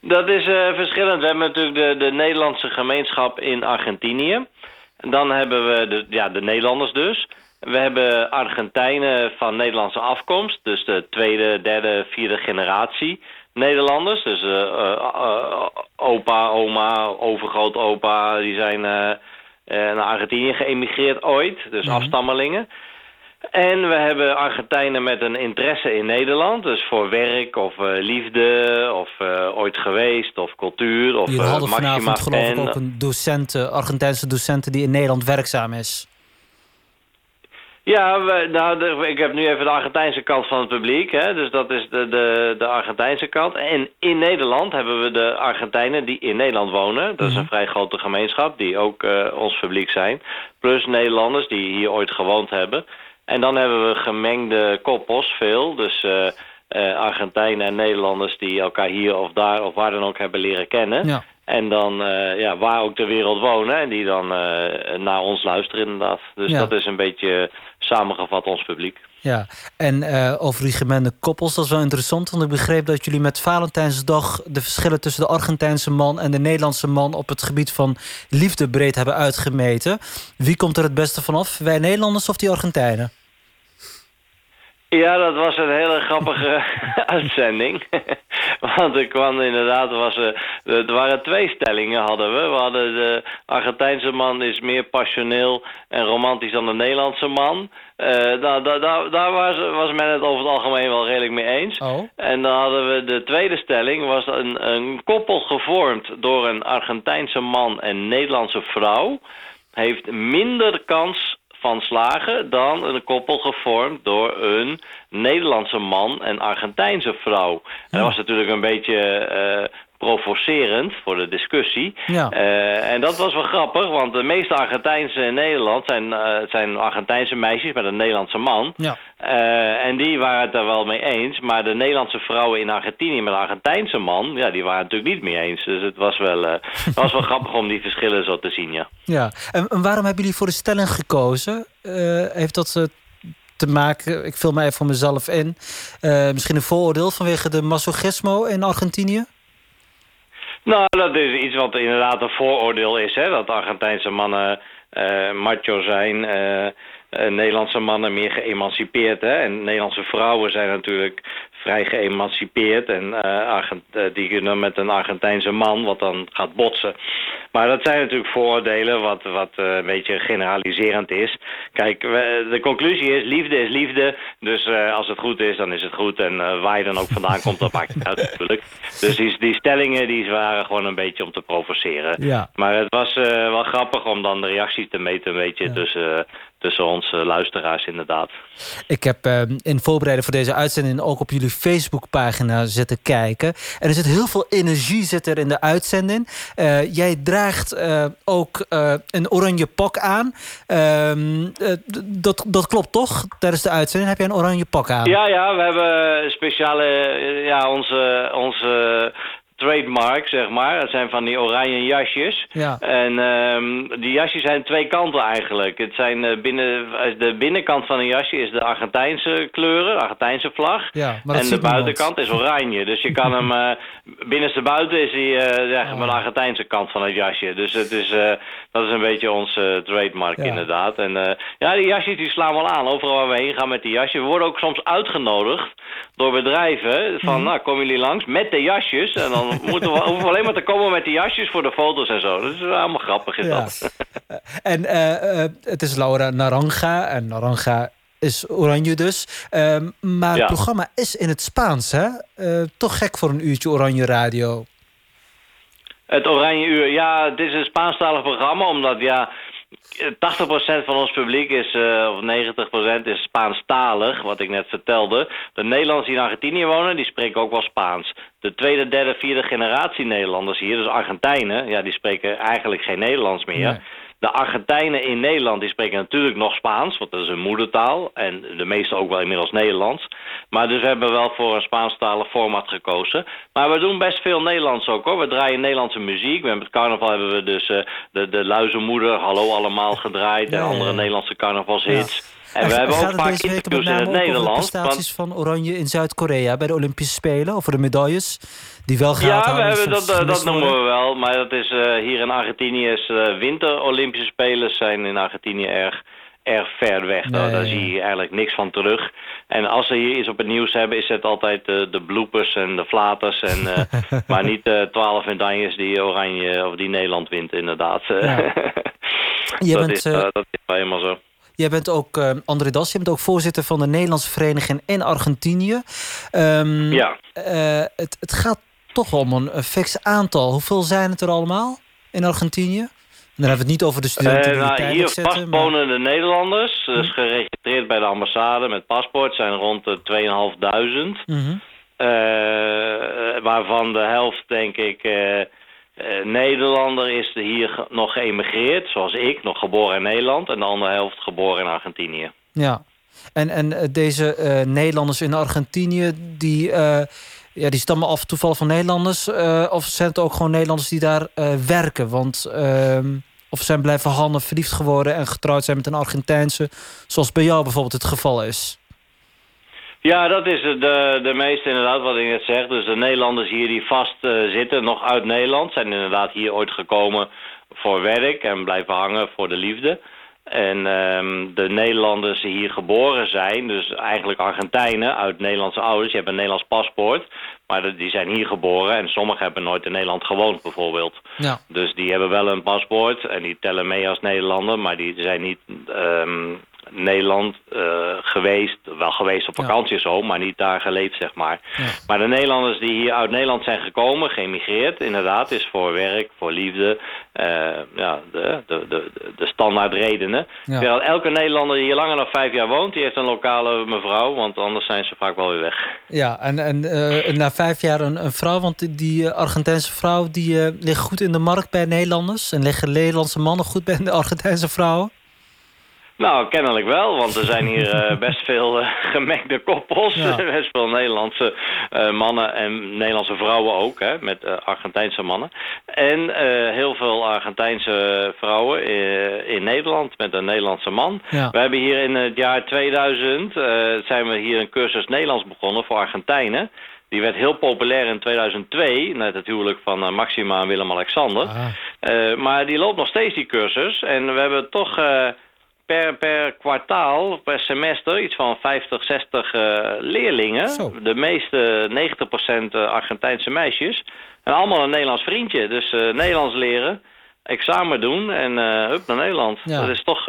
Dat is eh, verschillend. We hebben natuurlijk de, de Nederlandse gemeenschap in Argentinië. En dan hebben we de, ja, de Nederlanders dus. We hebben Argentijnen van Nederlandse afkomst. Dus de tweede, derde, vierde generatie Nederlanders. Dus eh, eh, eh, opa, oma, overgrootopa, die zijn eh, eh, naar Argentinië geëmigreerd ooit. Dus afstammelingen. En we hebben Argentijnen met een interesse in Nederland. Dus voor werk of eh, liefde of eh, ooit geweest of cultuur of Jullie eh, hadden Maxima vanavond geloof ik ook een docent, eh, Argentijnse docent die in Nederland werkzaam is. Ja, we, nou, de- ik heb nu even de Argentijnse kant van het publiek. Hè, dus dat is de, de, de Argentijnse kant. En in Nederland hebben we de Argentijnen die in Nederland wonen. Dat is een vrij grote gemeenschap die ook eh, ons publiek zijn. Plus Nederlanders die hier ooit gewoond hebben. En dan hebben we gemengde koppels, veel. Dus eh, eh, Argentijnen en Nederlanders die elkaar hier of daar of waar dan ook hebben leren kennen. Ja. En dan eh, ja, waar ook ter wereld wonen. En die dan eh, naar ons luisteren inderdaad. Dus Ja. dat is een beetje samengevat ons publiek. Ja, en eh, over die gemengde koppels, dat is wel interessant. Want ik begreep dat jullie met Valentijnsdag de verschillen tussen de Argentijnse man en de Nederlandse man op het gebied van liefde breed hebben uitgemeten. Wie komt er het beste vanaf? Wij Nederlanders of die Argentijnen? Ja, dat was een hele grappige uitzending. Want er kwam inderdaad, was, eh, er waren twee stellingen hadden we. We hadden de Argentijnse man is meer passioneel en romantisch dan de Nederlandse man. Eh, daar daar, daar, daar was, was men het over het algemeen wel redelijk mee eens. Oh. En dan hadden we de tweede stelling, was een, een koppel gevormd door een Argentijnse man en Nederlandse vrouw. Heeft minder kans van slagen dan een koppel gevormd door een Nederlandse man en Argentijnse vrouw. En dat was natuurlijk een beetje eh, provocerend voor de discussie. Ja. Eh, en dat was wel grappig, want de meeste Argentijnse in Nederland zijn, eh, zijn Argentijnse meisjes met een Nederlandse man. Ja. En die waren het er wel mee eens. Maar de Nederlandse vrouwen in Argentinië met een Argentijnse man... ja, die waren het natuurlijk niet mee eens. Dus het was wel, het was wel grappig om die verschillen zo te zien, ja. Ja, en, en waarom hebben jullie voor de stelling gekozen? Heeft dat maken, ik vul mij voor mezelf in... eh, misschien een vooroordeel vanwege de masochismo in Argentinië? Nou, dat is iets wat inderdaad een vooroordeel is, hè. Dat Argentijnse mannen eh, macho zijn... eh, Nederlandse mannen meer geëmancipeerd, hè. En Nederlandse vrouwen zijn natuurlijk vrij geëmancipeerd. En eh, Argent- eh, die kunnen met een Argentijnse man, wat dan gaat botsen. Maar dat zijn natuurlijk vooroordelen, wat, wat eh, een beetje generaliserend is. Kijk, we- de conclusie is, liefde is liefde. Dus als het goed is, dan is het goed. En waar je dan ook vandaan komt, dat maakt niet uit natuurlijk. Dus die, die stellingen die waren gewoon een beetje om te provoceren. Ja. Maar het was wel grappig om dan de reacties te meten een beetje tussen, eh, tussen onze luisteraars inderdaad. Ik heb eh, in voorbereiding voor deze uitzending ook op jullie Facebookpagina zitten kijken. En er zit heel veel energie zit er in de uitzending. Eh, jij draagt eh, ook eh, een oranje pak aan. Ehm, eh, dat, dat klopt toch? Tijdens de uitzending heb jij een oranje pak aan. Ja, ja, we hebben speciale, ja, onze, onze trademark, zeg maar. Dat zijn van die oranje jasjes. Ja. En ehm, die jasjes zijn twee kanten eigenlijk. Het zijn eh, binnen, eh, de binnenkant van een jasje is de Argentijnse kleuren, de Argentijnse vlag. Ja, maar en de buitenkant is oranje. Dus je kan hem, eh binnenstebuiten is hij zeg Oh. maar de Argentijnse kant van het jasje. Dus het is, dat is een beetje ons eh, trademark Ja. inderdaad. En ja, die jasjes die slaan wel aan. Overal waar we heen gaan met die jasjes. We worden ook soms uitgenodigd door bedrijven. Van, Mhm. nou, komen jullie langs met de jasjes? En dan moeten we, hoeven we alleen maar te komen met die jasjes voor de foto's en zo. Dat is allemaal grappig is Ja. dat. En eh, eh, het is Laura Naranja. En Naranja is oranje dus. Ehm, maar het programma is in het Spaans, hè? Eh, toch gek voor een uurtje oranje radio. Het Oranje Uur, ja, het is een Spaanstalig programma, omdat ja, 80% van ons publiek is, eh, of 90% is Spaanstalig, wat ik net vertelde. De Nederlanders die in Argentinië wonen, die spreken ook wel Spaans. De tweede, derde, vierde generatie Nederlanders hier, dus Argentijnen, ja, die spreken eigenlijk geen Nederlands meer. De Argentijnen in Nederland die spreken natuurlijk nog Spaans, want dat is hun moedertaal. En de meeste ook wel inmiddels Nederlands. Maar dus we hebben wel voor een Spaanstalig format gekozen. Maar we doen best veel Nederlands ook hoor. We draaien Nederlandse muziek. Met het carnaval hebben we dus eh, de, de Luizenmoeder, Hallo Allemaal gedraaid. Ja, en andere ja. Nederlandse carnavalshits. En we hebben ook week met interviews in het de prestaties van Oranje in Zuid-Korea bij de Olympische Spelen? Over de medailles die wel gehaald Ja, we hebben, dat, dat noemen we wel. Maar dat is eh, hier in Argentinië is eh, winter Olympische Spelen zijn in Argentinië erg, erg ver weg. Nee, daar ja, zie je eigenlijk niks van terug. En als ze hier iets op het nieuws hebben, is het altijd eh, de bloepers en de flaters. En, maar niet de twaalf medailles die Oranje of die Nederland wint, inderdaad. Ja. Je dat, bent, is, dat is wel helemaal zo. Jij bent ook, eh, André Das, je bent ook voorzitter van de Nederlandse vereniging in Argentinië. Ehm, Ja. eh, het, het gaat toch om een, fix aantal. Hoeveel zijn het er allemaal in Argentinië? En dan hebben we het niet over de studenten Eh, die nou, er tijdelijk hier zitten. maar- vastwonende Nederlanders, dus geregistreerd bij de ambassade met paspoort, zijn rond de 2.500. Mhm. Waarvan de helft, denk ik, eh, Nederlander is hier nog geëmigreerd, zoals ik, nog geboren in Nederland. En de andere helft geboren in Argentinië. Ja. En, en eh, deze eh, Nederlanders in Argentinië, die, ja, die stammen af toevallig van Nederlanders? of zijn het ook gewoon Nederlanders die daar werken? Want, ehm, of zijn blijven handen verliefd geworden en getrouwd zijn met een Argentijnse, zoals bij jou bijvoorbeeld het geval is? Ja, dat is de, de, de meeste inderdaad wat ik net zeg. Dus de Nederlanders hier die vast eh, zitten, nog uit Nederland, zijn inderdaad hier ooit gekomen voor werk en blijven hangen voor de liefde. En ehm, de Nederlanders die hier geboren zijn, dus eigenlijk Argentijnen uit Nederlandse ouders, die hebben een Nederlands paspoort, maar die zijn hier geboren en sommigen hebben nooit in Nederland gewoond bijvoorbeeld. Ja. Dus die hebben wel een paspoort en die tellen mee als Nederlander, maar die zijn niet ehm, Nederland eh, geweest, wel geweest op Ja. vakantie en zo, maar niet daar geleefd, zeg maar. Ja. Maar de Nederlanders die hier uit Nederland zijn gekomen, geëmigreerd, inderdaad, is voor werk, voor liefde, eh, ja, de, de, de, de standaard redenen. Ja. Terwijl elke Nederlander die hier langer dan vijf jaar woont, die heeft een lokale mevrouw, want anders zijn ze vaak wel weer weg. Ja, en, en eh, na vijf jaar een, een vrouw, want die- Argentijnse vrouw die ligt goed in de markt bij Nederlanders. En liggen Nederlandse mannen goed bij de Argentijnse vrouwen. Nou, kennelijk wel, want er zijn hier eh, best veel eh, gemengde koppels. Ja. best veel Nederlandse eh, mannen en Nederlandse vrouwen ook, hè, met Argentijnse mannen. En heel veel Argentijnse vrouwen eh, in Nederland met een Nederlandse man. Ja. We hebben hier in het jaar 2000 eh, zijn we hier een cursus Nederlands begonnen voor Argentijnen. Die werd heel populair in 2002, net het huwelijk van Maxima en Willem-Alexander. Ah. Maar die loopt nog steeds, die cursus. En we hebben toch per, per kwartaal, per semester, iets van 50, 60 eh, leerlingen. Zo. De meeste, 90% eh, Argentijnse meisjes. En allemaal een Nederlands vriendje. Dus eh, Nederlands leren, examen doen en eh hup naar Nederland. Ja. Dat is toch...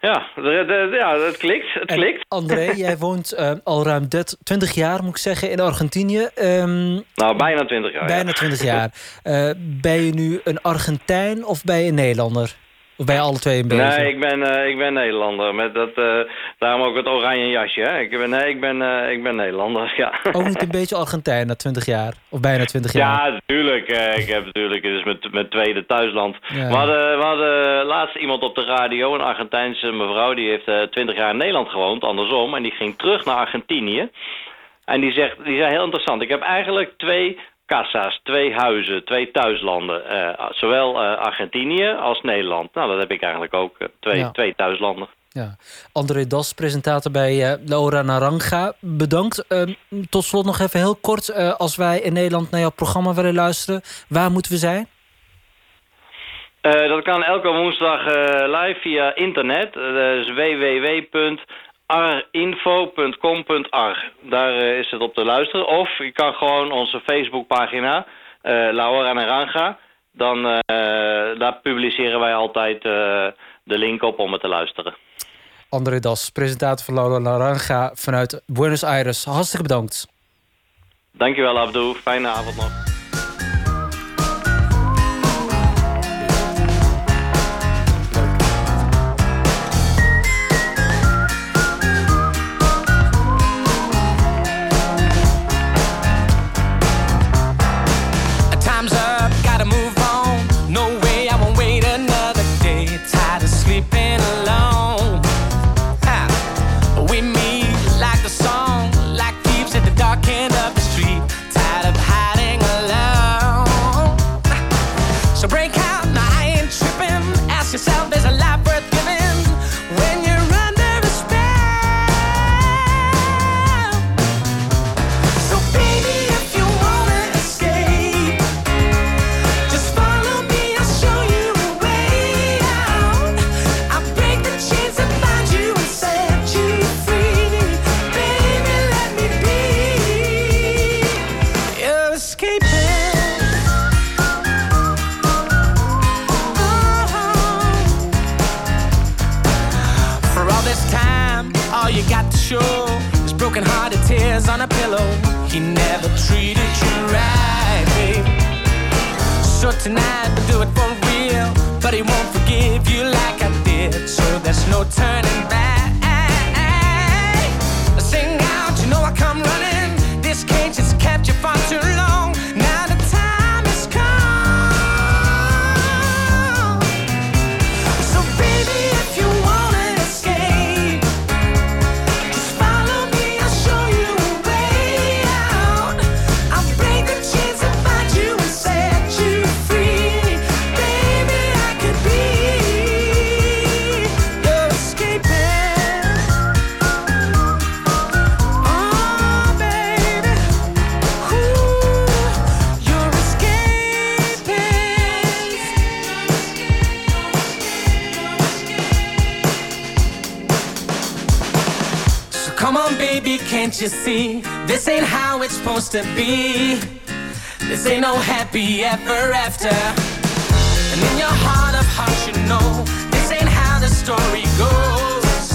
ja, de, de- ja, het klikt. Het En klikt. André, jij woont al ruim 30, 20 jaar, moet ik zeggen, in Argentinië. Ehm, Nou, bijna 20 jaar. ja. bijna 20 jaar. Ben je nu een Argentijn of ben je een Nederlander? Of ben je alle twee een beetje? Nee, ik ben, eh, ik ben Nederlander. Met dat, eh, daarom ook het oranje jasje. Hè? Ik ben, nee, ik ben, eh, ik ben Nederlander, ja. Ook niet een beetje Argentijn na 20 jaar? Of bijna 20 jaar? Ja, natuurlijk. eh, ik heb natuurlijk, het is mijn, mijn tweede thuisland. Ja. We, hadden, we hadden laatst iemand op de radio, een Argentijnse mevrouw, die heeft eh, twintig jaar in Nederland gewoond, andersom. En die ging terug naar Argentinië. En die, zegt, die zei heel interessant, ik heb eigenlijk twee kassa's, twee huizen, twee thuislanden. Eh, zowel eh, Argentinië als Nederland. Nou, dat heb ik eigenlijk ook, eh, twee, Ja. twee thuislanden. Ja. André Das, presentator bij eh, Laura Naranja. Bedankt. Ehm, tot slot nog even heel kort. als wij in Nederland naar jouw programma willen luisteren, waar moeten we zijn? Dat kan elke woensdag live via internet. Dat is www.arinfo.com.ar. Daar eh, is het op te luisteren. Of je kan gewoon onze Facebookpagina, eh Laura Naranja. Dan, eh, daar publiceren wij altijd de link op om het te luisteren. André Das, presentator van Laura Naranja vanuit Buenos Aires. Hartstikke bedankt. Dankjewel Abdou, fijne avond nog. You see? This ain't how it's supposed to be. This ain't no happy ever after. And in your heart of hearts, you know this ain't how the story goes.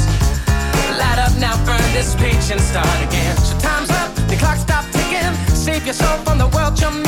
Light up now, burn this page and start again. So time's up, the clock stop ticking. Save your soul from the world you're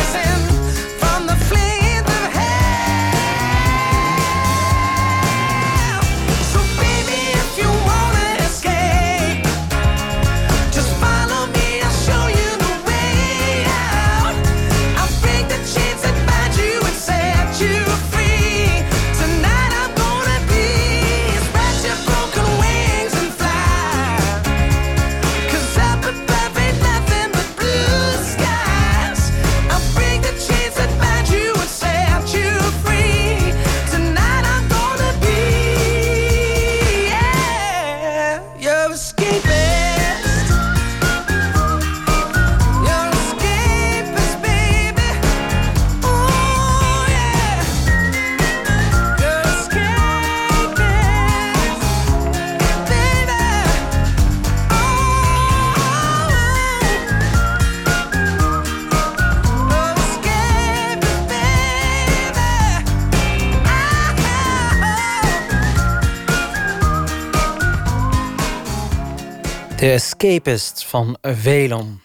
Escapist van Velon.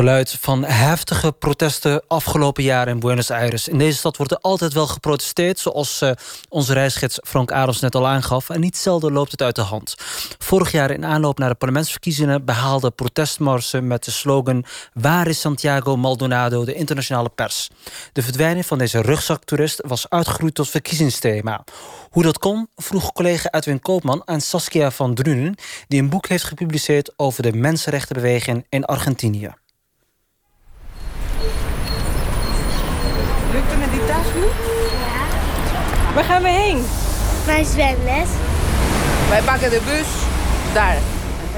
Geluid van heftige protesten afgelopen jaar in Buenos Aires. In deze stad wordt er altijd wel geprotesteerd, zoals eh, onze reisgids Frank Adams net al aangaf. En niet zelden loopt het uit de hand. Vorig jaar in aanloop naar de parlementsverkiezingen behaalden protestmarsen met de slogan Waar is Santiago Maldonado de internationale pers? De verdwijning van deze rugzaktoerist was uitgegroeid tot verkiezingsthema. Hoe dat kon, vroeg collega Edwin Koopman aan Saskia van Drunen, die een boek heeft gepubliceerd over de mensenrechtenbeweging in Argentinië. Lukt het Waar gaan we heen? Mijn zwemles. Wij pakken de bus daar.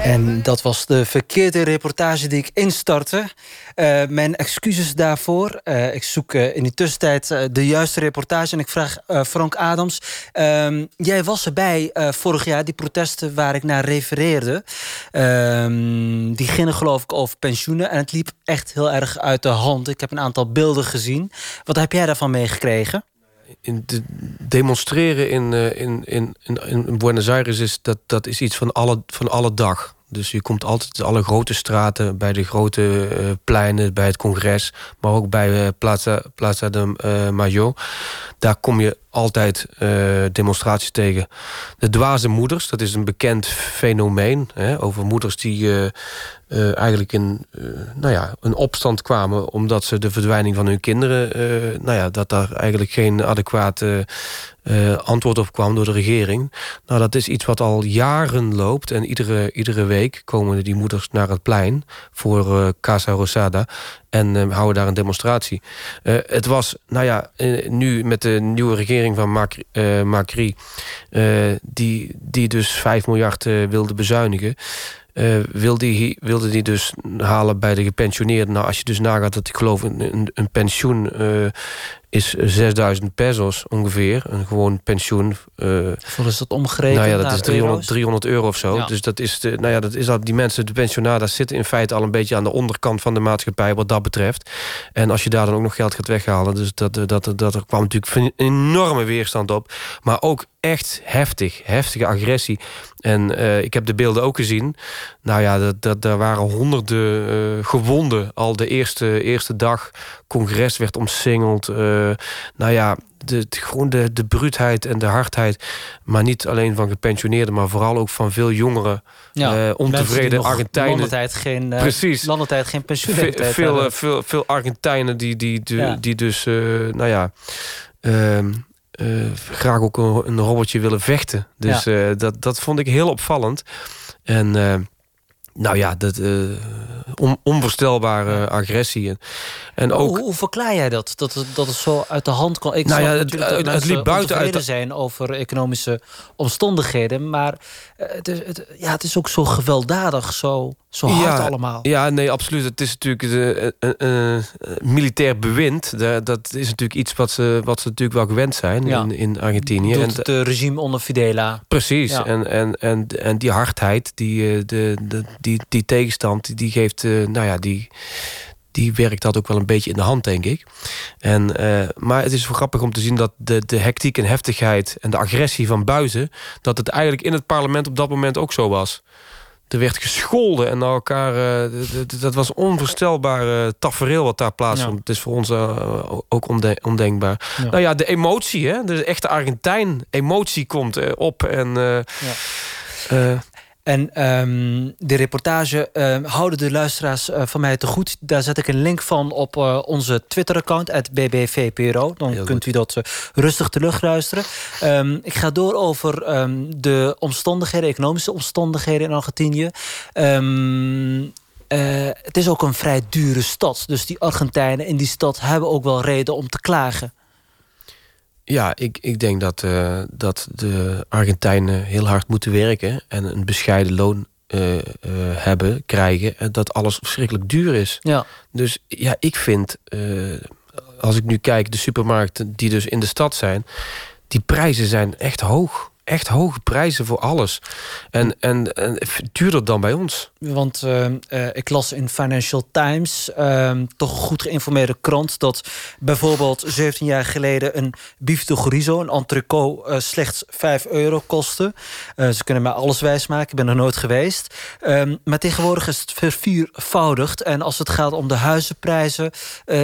En dat was de verkeerde reportage die ik instartte. Eh, mijn excuses daarvoor. Eh, ik zoek eh, in die tussentijd de juiste reportage. En ik vraag Frank Adams. ehm, jij was erbij vorig jaar, die protesten waar ik naar refereerde. Ehm, die gingen geloof ik over pensioenen. En het liep echt heel erg uit de hand. Ik heb een aantal beelden gezien. Wat heb jij daarvan meegekregen? In de demonstreren in, eh, in, in, in, in Buenos Aires is dat, dat is iets van alle, van alle dag. Dus je komt altijd alle grote straten, bij de grote eh, pleinen, bij het congres, maar ook bij eh, Plaza, Plaza de eh, Mayo. Daar kom je altijd eh, demonstraties tegen. De dwaze moeders, dat is een bekend fenomeen. Hè, over moeders die eh, eh, eigenlijk in nou ja, een opstand kwamen... omdat ze de verdwijning van hun kinderen... nou ja, dat daar eigenlijk geen adequate eh, antwoord op kwam door de regering. Nou, dat is iets wat al jaren loopt. En iedere, iedere week komen die moeders naar het plein... voor Casa Rosada en eh, houden daar een demonstratie. Eh, het was, nou ja, eh, nu met de nieuwe regering van Macri, die, die dus 5 miljard wilde bezuinigen. wilde, die, wilde die dus halen bij de gepensioneerden. Nou, als je dus nagaat dat ik geloof een, een, een pensioen is 6000 pesos ongeveer. Een gewoon pensioen. Voor is dat omgerekend nou ja, dat is 300, euro's? 300 euro of zo. Ja. Dus dat is, de, nou ja, dat is al, die mensen, de pensionadas zitten in feite al een beetje aan de onderkant van de maatschappij wat dat betreft. En als je daar dan ook nog geld gaat weghalen, dus dat, dat, dat, dat er kwam natuurlijk een enorme weerstand op. Maar ook echt heftig, heftige agressie. En eh, ik heb de beelden ook gezien. Nou ja, dat, dat, daar waren honderden eh, gewonden al de eerste, eerste dag. Congres werd omsingeld. Nou ja, de, de- gewoon de, de bruutheid en de hardheid. Maar niet alleen van gepensioneerden, maar vooral ook van veel jongeren. Ja, eh, ontevreden Argentijnen. Landentijd geen, eh, Precies. landentijd geen pensioen Ve- veel, eh, veel, veel Argentijnen die, die, die, Ja. die dus, eh, nou ja, ehm, eh, graag ook een, een robotje willen vechten. Dus eh, dat, dat vond ik heel opvallend. En eh, nou ja, dat, on- onvoorstelbare agressie. En, en ook. Hoe, hoe verklaar jij dat? Dat het, dat het zo uit de hand kon? Ik Nou ja, het- het- liep buiten uit de- zijn over economische omstandigheden. Maar eh, het, is- het, ja, het is ook zo gewelddadig, zo, zo hard allemaal. Ja, nee, absoluut. Het is natuurlijk de, eh, militair bewind. Da- Dat is natuurlijk iets wat ze, wat ze natuurlijk wel gewend zijn Ja. in, in Argentinië. Doet En het regime onder Fidela. Precies. Ja. En, en, en, en die hardheid, die, de, de, die, die tegenstand, die- geeft, eh, nou ja, die, die werkt dat ook wel een beetje in de hand, denk ik. En, eh, maar het is wel grappig om te zien dat de, de hectiek en heftigheid en de agressie van buiten, dat het eigenlijk in het parlement op dat moment ook zo was. Er werd gescholden en naar elkaar. d- dat was onvoorstelbaar tafereel wat daar plaatsvond. Ja. Het is voor ons ook onde- ondenkbaar. Ja. Nou ja, de emotie, hè? de echte Argentijn. Emotie komt op. En, eh, En ehm, de reportage ehm, houden de luisteraars eh, van mij te goed. Daar zet ik een link van op eh, onze Twitter-account, BBVPRO. Dan kunt u dat eh, rustig terugluisteren. Ehm, ik ga door over de omstandigheden, economische omstandigheden in Argentinië. Het is ook een vrij dure stad. Dus die Argentijnen in die stad hebben ook wel reden om te klagen. Ja, ik, ik denk dat, eh, dat de Argentijnen heel hard moeten werken en een bescheiden loon eh, eh, hebben, krijgen, en dat alles verschrikkelijk duur is. Ja. Dus ja, ik vind, als ik nu kijk, de supermarkten die dus in de stad zijn, die prijzen zijn echt hoog. Echt hoge prijzen voor alles. En, en, en duurder dan bij ons. Want eh, eh, ik las in Financial Times, ehm, toch goed geïnformeerde krant... dat bijvoorbeeld 17 jaar geleden een bief de chorizo, een entrecote... eh, slechts 5 euro kostte. Ze kunnen mij alles wijsmaken, ik ben er nooit geweest. Ehm, maar tegenwoordig is het verviervoudigd. En als het gaat om de huizenprijzen,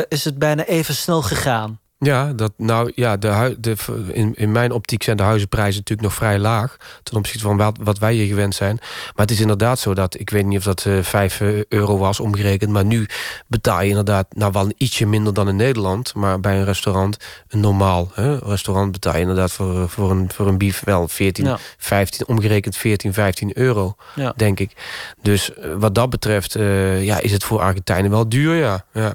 is het bijna even snel gegaan. Ja, dat, nou ja, de, de, in, in mijn optiek zijn de huizenprijzen natuurlijk nog vrij laag. Ten opzichte van wat, wat wij hier gewend zijn. Maar het is inderdaad zo dat, ik weet niet of dat eh 5 euro was omgerekend. Maar nu betaal je inderdaad, nou wel ietsje minder dan in Nederland. Maar bij een restaurant, een normaal hè, restaurant, betaal je inderdaad voor, voor, een, voor een bief wel 14, Ja. 15, omgerekend 14, 15 euro. Ja. Denk ik. Dus eh, wat dat betreft, eh, ja, is het voor Argentijnen wel duur, ja. ja.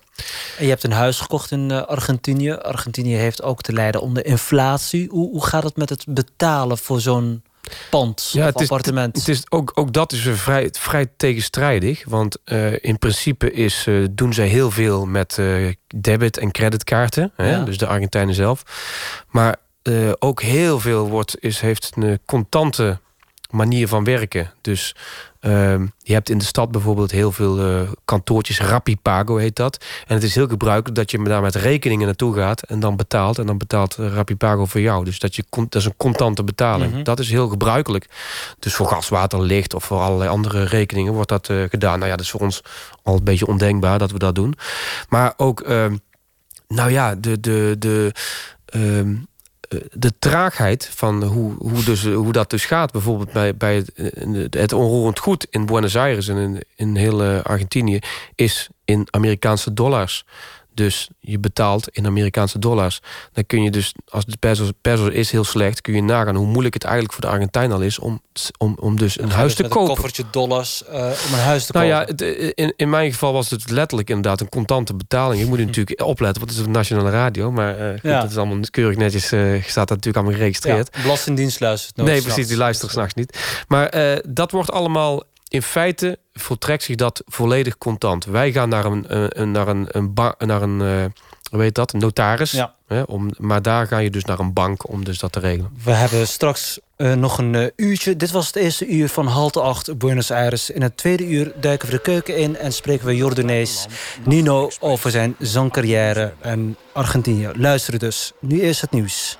En je hebt een huis gekocht in eh, Argentinië. Argentinië heeft ook te lijden onder inflatie. Hoe, hoe gaat het met het betalen voor zo'n pand Ja, het is, appartement? Het is ook, ook dat is vrij, vrij tegenstrijdig. Want eh, in principe is, eh, doen zij heel veel met debit- en creditkaarten. Hè? Ja. Dus de Argentijnen zelf. Maar ook heel veel wordt, is, heeft een contante manier van werken. Dus ehm, je hebt in de stad bijvoorbeeld heel veel eh, kantoortjes. Rapipago heet dat. En het is heel gebruikelijk dat je daar met rekeningen naartoe gaat... en dan betaalt. En dan betaalt eh, Rapipago voor jou. Dus dat, je, dat is een contante betaling. Mhm. Dat is heel gebruikelijk. Dus voor gas, water, licht of voor allerlei andere rekeningen wordt dat eh, gedaan. Nou ja, dat is voor ons al een beetje ondenkbaar dat we dat doen. Maar ook, ehm, nou ja, de... de, de ehm, eh, de traagheid van hoe, hoe, dus, hoe dat dus gaat. Bijvoorbeeld bij, bij het, eh, het onroerend goed in Buenos Aires en in, in heel eh, Argentinië... is in Amerikaanse dollars. Dus je betaalt in Amerikaanse dollars. Dan kun je dus, als de peso, peso is heel slecht... kun je nagaan hoe moeilijk het eigenlijk voor de Argentijn al is... om, om, om dus een je huis dus te met kopen. Een koffertje dollars eh, om een huis te Nou kopen. ja, het, eh, in, in mijn geval was het letterlijk inderdaad een contante betaling. Je moet er natuurlijk opletten, want het is een nationale radio. Maar eh, goed, Ja. dat is allemaal keurig netjes, eh, staat dat natuurlijk allemaal geregistreerd. Ja, Belastingdienst luistert nooit nee, precies, die luisteren s'nachts niet. Maar dat wordt allemaal, in feite voltrekt zich dat volledig contant. Wij gaan naar een, eh, een, naar een, een, ba- naar een eh, hoe heet dat, een notaris. Ja. Hè, om, maar daar ga je dus naar een bank om dus dat te regelen. We hebben straks eh, nog een eh, uurtje. Dit was het eerste uur van halte 8 Buenos Aires. In het tweede uur duiken we de keuken in... en spreken we Jordanees Nino over zijn zangcarrière en Argentinië. Luisteren dus. Nu eerst het nieuws.